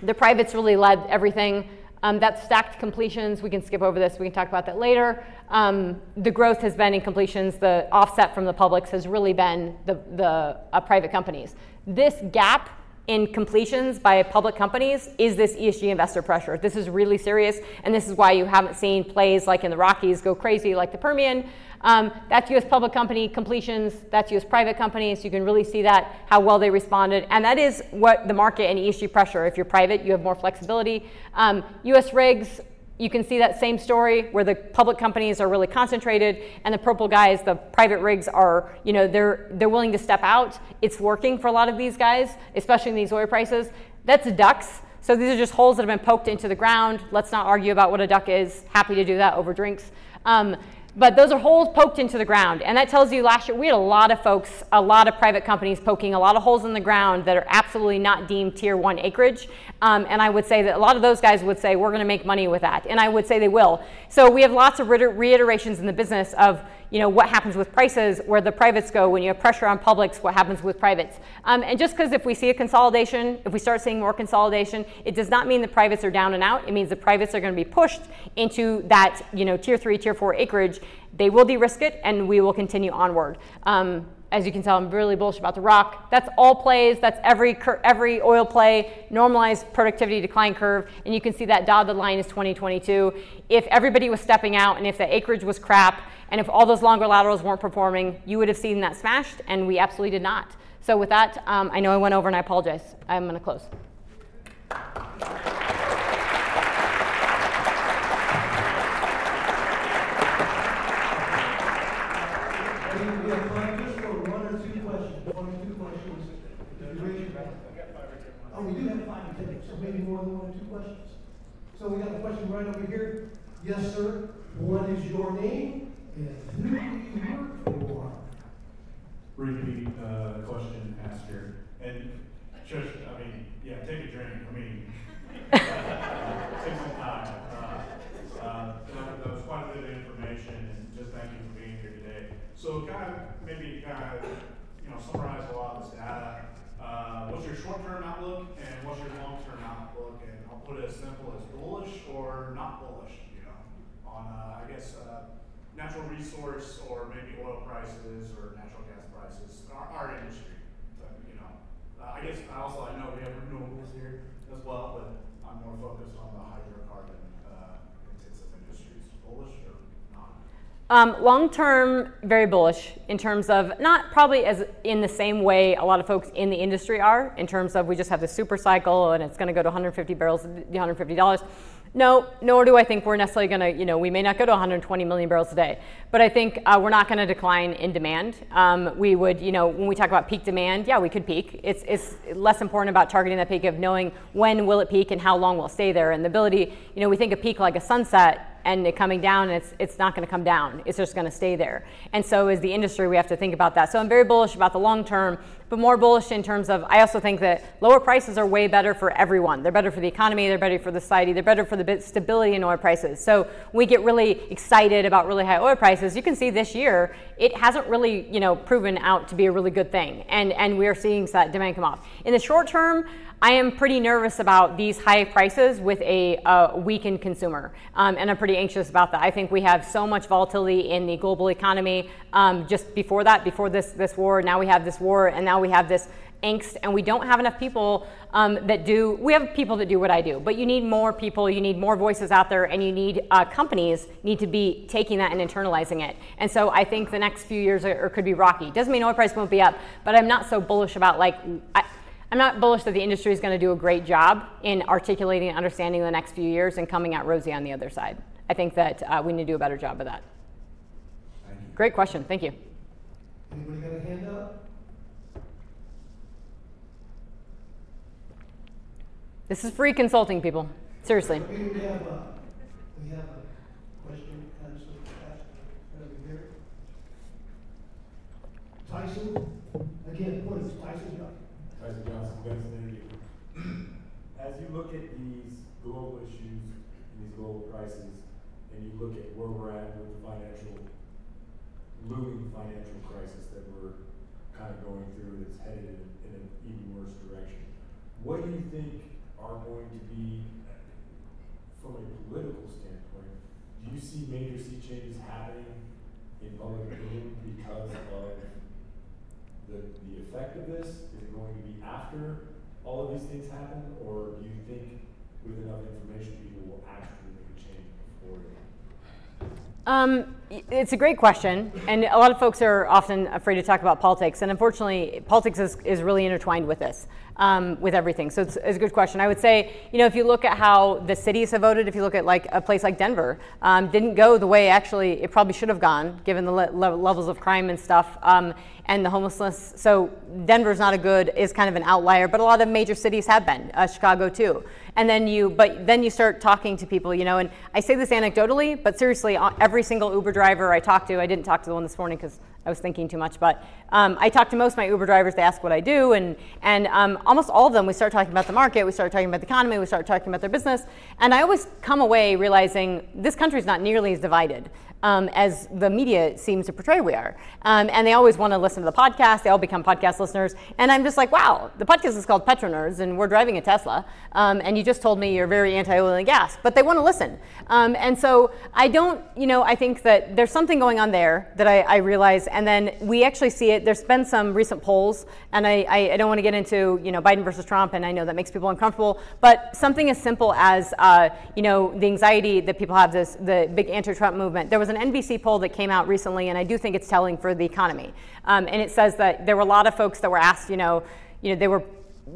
the privates really led everything. Um, that's stacked completions. We can skip over this. We can talk about that later. Um, the growth has been in completions. The offset from the publics has really been the, the uh, private companies. This gap in completions by public companies is this ESG investor pressure. This is really serious, and this is why you haven't seen plays like in the Rockies go crazy like the Permian. Um, that's US public company completions, that's US private companies. You can really see that, how well they responded. And that is what the market and ESG pressure. If you're private, you have more flexibility. Um, US rigs, you can see that same story where the public companies are really concentrated and the purple guys, the private rigs are, you know, they're they're willing to step out. It's working for a lot of these guys, especially in these oil prices. That's ducks So these are just holes that have been poked into the ground. Let's not argue about what a duck is. Happy to do that over drinks. Um, but those are holes poked into the ground. And that tells you last year we had a lot of folks, a lot of private companies poking a lot of holes in the ground that are absolutely not deemed tier one acreage. Um, and I would say that a lot of those guys would say, we're going to make money with that. And I would say they will. So we have lots of reiterations in the business of, you know, what happens with prices, where the privates go, when you have pressure on publics, what happens with privates. Um, and just because if we see a consolidation, if we start seeing more consolidation, it does not mean the privates are down and out. It means the privates are going to be pushed into that, you know, tier three, tier four acreage. They will de-risk it, and we will continue onward. Um, as you can tell, I'm really bullish about the rock. That's all plays. That's every every oil play, normalized productivity decline curve, and you can see that dotted line is 2022. If everybody was stepping out, and if the acreage was crap, and if all those longer laterals weren't performing, you would have seen that smashed, and we absolutely did not. So with that, um, I know I went over, and I apologize. I'm going to close. Oh, we do have five so maybe more than one or two questions. So we got a question right over here. Yes, sir. What is your name and who do you? Repeat uh, question asked here. And Shush, I mean, yeah, take a drink. I mean, take some time. Uh, uh, that, was quite a bit of information, and just thank you for being here today. So, kind of maybe kind of you know summarize a lot of this data. What's your short-term outlook, and what's your long-term outlook? And I'll put it as simple as bullish or not bullish. You know, on I guess natural resource or maybe oil prices or natural gas prices, our, our industry. But, you know, uh, I guess I also I know we have renewables here as well, but I'm more focused on the hydrocarbon uh, intensive industries. Bullish or not? Um, long term, very bullish in terms of not probably as in the same way a lot of folks in the industry are, in terms of we just have the super cycle and it's going to go to 150 barrels, 150 dollars. No, nor do I think we're necessarily going to, you know, we may not go to 120 million barrels a day, but I think uh, we're not going to decline in demand. Um, we would, you know, when we talk about peak demand, yeah, we could peak. It's, it's less important about targeting that peak of knowing when will it peak and how long will stay there. And the ability, you know, we think of peak like a sunset and it coming down, it's, it's not going to come down. It's just going to stay there. And so, as the industry, we have to think about that. So, I'm very bullish about the long term, but more bullish in terms of I also think that lower prices are way better for everyone. They're better for the economy, they're better for the society, they're better for the stability in oil prices. So, we get really excited about really high oil prices. You can see this year, it hasn't really, you know, proven out to be a really good thing. And, and we are seeing that demand come off. In the short term, I am pretty nervous about these high prices with a, weakened consumer, um, and I'm pretty anxious about that. I think we have so much volatility in the global economy. Um, just before that, before this this war, now we have this war, and now we have this angst, and we don't have enough people um, that do. We have people that do what I do, but you need more people. You need more voices out there, and you need uh, companies need to be taking that and internalizing it. And so I think the next few years are, could be rocky. Doesn't mean oil price won't be up, but I'm not so bullish about like. I, I'm not bullish that the industry is going to do a great job in articulating and understanding the next few years and coming out rosy on the other side. I think that uh, we need to do a better job of that. Great question. Thank you. Anybody got a hand up? This is free consulting, people. Seriously. We have a, we have a question, Tyson, again, please, Tyson Young. Johnson. As you look at these global issues and these global crises, and you look at where we're at with the financial, looming financial crisis that we're kind of going through that's headed in, in an even worse direction, what do you think are going to be, from a political standpoint, do you see major sea changes happening in public opinion because of the, the effect of this? Is it going to be after all of these things happen, or do you think with enough information people will actually make a change before um, it's a great question, and a lot of folks are often afraid to talk about politics, and unfortunately, politics is, is really intertwined with this, um, with everything. So it's, it's, a good question. I would say, you know, if you look at how the cities have voted, if you look at like a place like Denver, um, didn't go the way actually it probably should have gone, given the le- levels of crime and stuff. Um, and the homelessness. So Denver's not a good is kind of an outlier, but a lot of major cities have been, uh, Chicago too. And then you, but then you start talking to people, you know. And I say this anecdotally, but seriously, every single Uber driver I talked to, I didn't talk to the one this morning because I was thinking too much, but um, I talk to most of my Uber drivers. They ask what I do, and and um, almost all of them, we start talking about the market, we start talking about the economy, we start talking about their business, and I always come away realizing this country is not nearly as divided um, as the media seems to portray we are. Um, and they always want to listen to the podcast. They all become podcast listeners. And I'm just like, wow, the podcast is called PetroNerds, and we're driving a Tesla. Um, and you just told me you're very anti oil and gas, but they want to listen. Um, and so I don't, you know, I think that there's something going on there that I, I realize. And then we actually see it. There's been some recent polls, and I, I, I, don't want to get into, you know, Biden versus Trump, and I know that makes people uncomfortable, but something as simple as, uh, you know, the anxiety that people have, this the big anti-Trump movement. There was an NBC poll that came out recently, and I do think it's telling for the economy. Um, and it says that there were a lot of folks that were asked, you know, you know, they were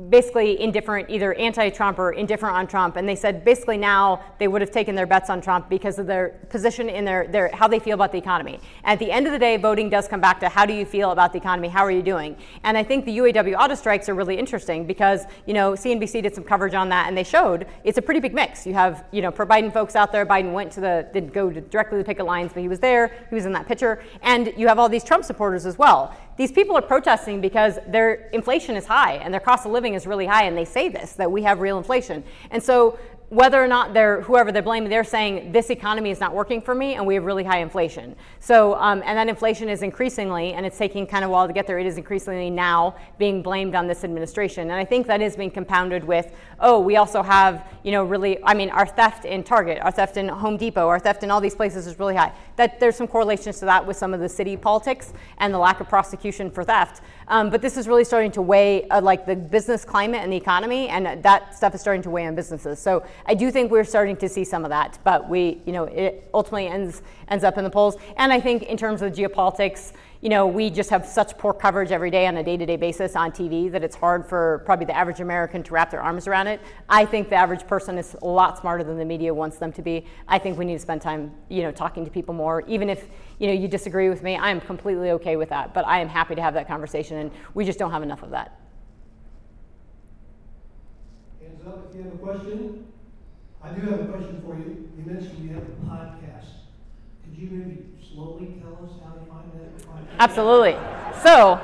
basically indifferent, either anti-Trump or indifferent on Trump, and they said basically now they would have taken their bets on Trump because of their position in their, their how they feel about the economy. At the end of the day, voting does come back to how do you feel about the economy? How are you doing? And I think the UAW auto strikes are really interesting because you know CNBC did some coverage on that, and they showed it's a pretty big mix. You have you know pro Biden folks out there. Biden went to the didn't go to directly to the picket lines, but he was there. He was in that picture, and you have all these Trump supporters as well. These people are protesting because their inflation is high and their cost of living is really high, and they say this that we have real inflation. And so whether or not they're whoever they're blaming, they're saying this economy is not working for me, and we have really high inflation. So, um, and that inflation is increasingly, and it's taking kind of a while to get there. It is increasingly now being blamed on this administration, and I think that is being compounded with, oh, we also have, you know, really, I mean, our theft in Target, our theft in Home Depot, our theft in all these places is really high. That there's some correlations to that with some of the city politics and the lack of prosecution for theft. Um, but this is really starting to weigh, uh, like the business climate and the economy, and that stuff is starting to weigh on businesses. So I do think we're starting to see some of that, but we, you know, it ultimately ends ends up in the polls. And I think in terms of geopolitics, you know, we just have such poor coverage every day on a day-to-day basis on TV that it's hard for probably the average American to wrap their arms around it. I think the average person is a lot smarter than the media wants them to be. I think we need to spend time, you know, talking to people more, even if you know you disagree with me. I am completely okay with that, but I am happy to have that conversation, and we just don't have enough of that. Hands up if you have a question. I do have a question for you. You mentioned you have a podcast. Could you maybe slowly tell us how to find that? Absolutely. So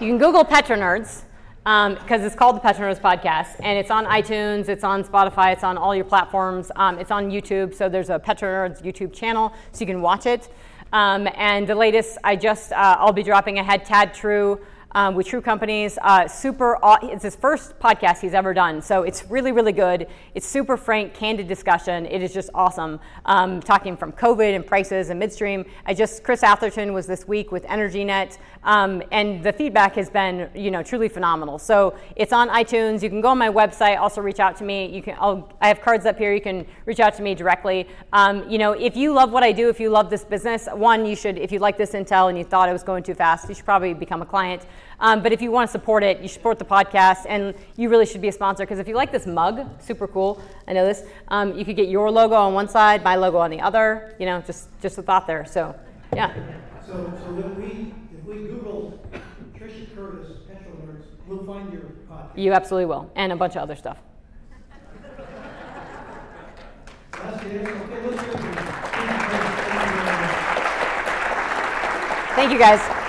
you can Google PetroNerds because um, it's called the PetroNerds Podcast, and it's on iTunes, it's on Spotify, it's on all your platforms, um, it's on YouTube. So there's a PetroNerds YouTube channel, so you can watch it. Um, and the latest, I just uh, I'll be dropping ahead Tad True um, with True Companies. Uh, super, it's his first podcast he's ever done, so it's really, really good. It's super frank, candid discussion. It is just awesome. Um, talking from COVID and prices and midstream. I just Chris Atherton was this week with EnergyNet, um, and the feedback has been, you know, truly phenomenal. So it's on iTunes. You can go on my website. Also reach out to me. You can. I'll, I have cards up here. You can reach out to me directly. Um, you know, if you love what I do, if you love this business, one, you should. If you like this intel and you thought it was going too fast, you should probably become a client. Um, but if you want to support it, you support the podcast, and you really should be a sponsor because if you like this mug, super cool. I know this. Um, you could get your logo on one side, my logo on the other. You know, just just a thought there. So, yeah. So, so if we if we Google Trisha Curtis PetroNerds, we'll find your podcast. You absolutely will, and a bunch of other stuff. Thank you guys.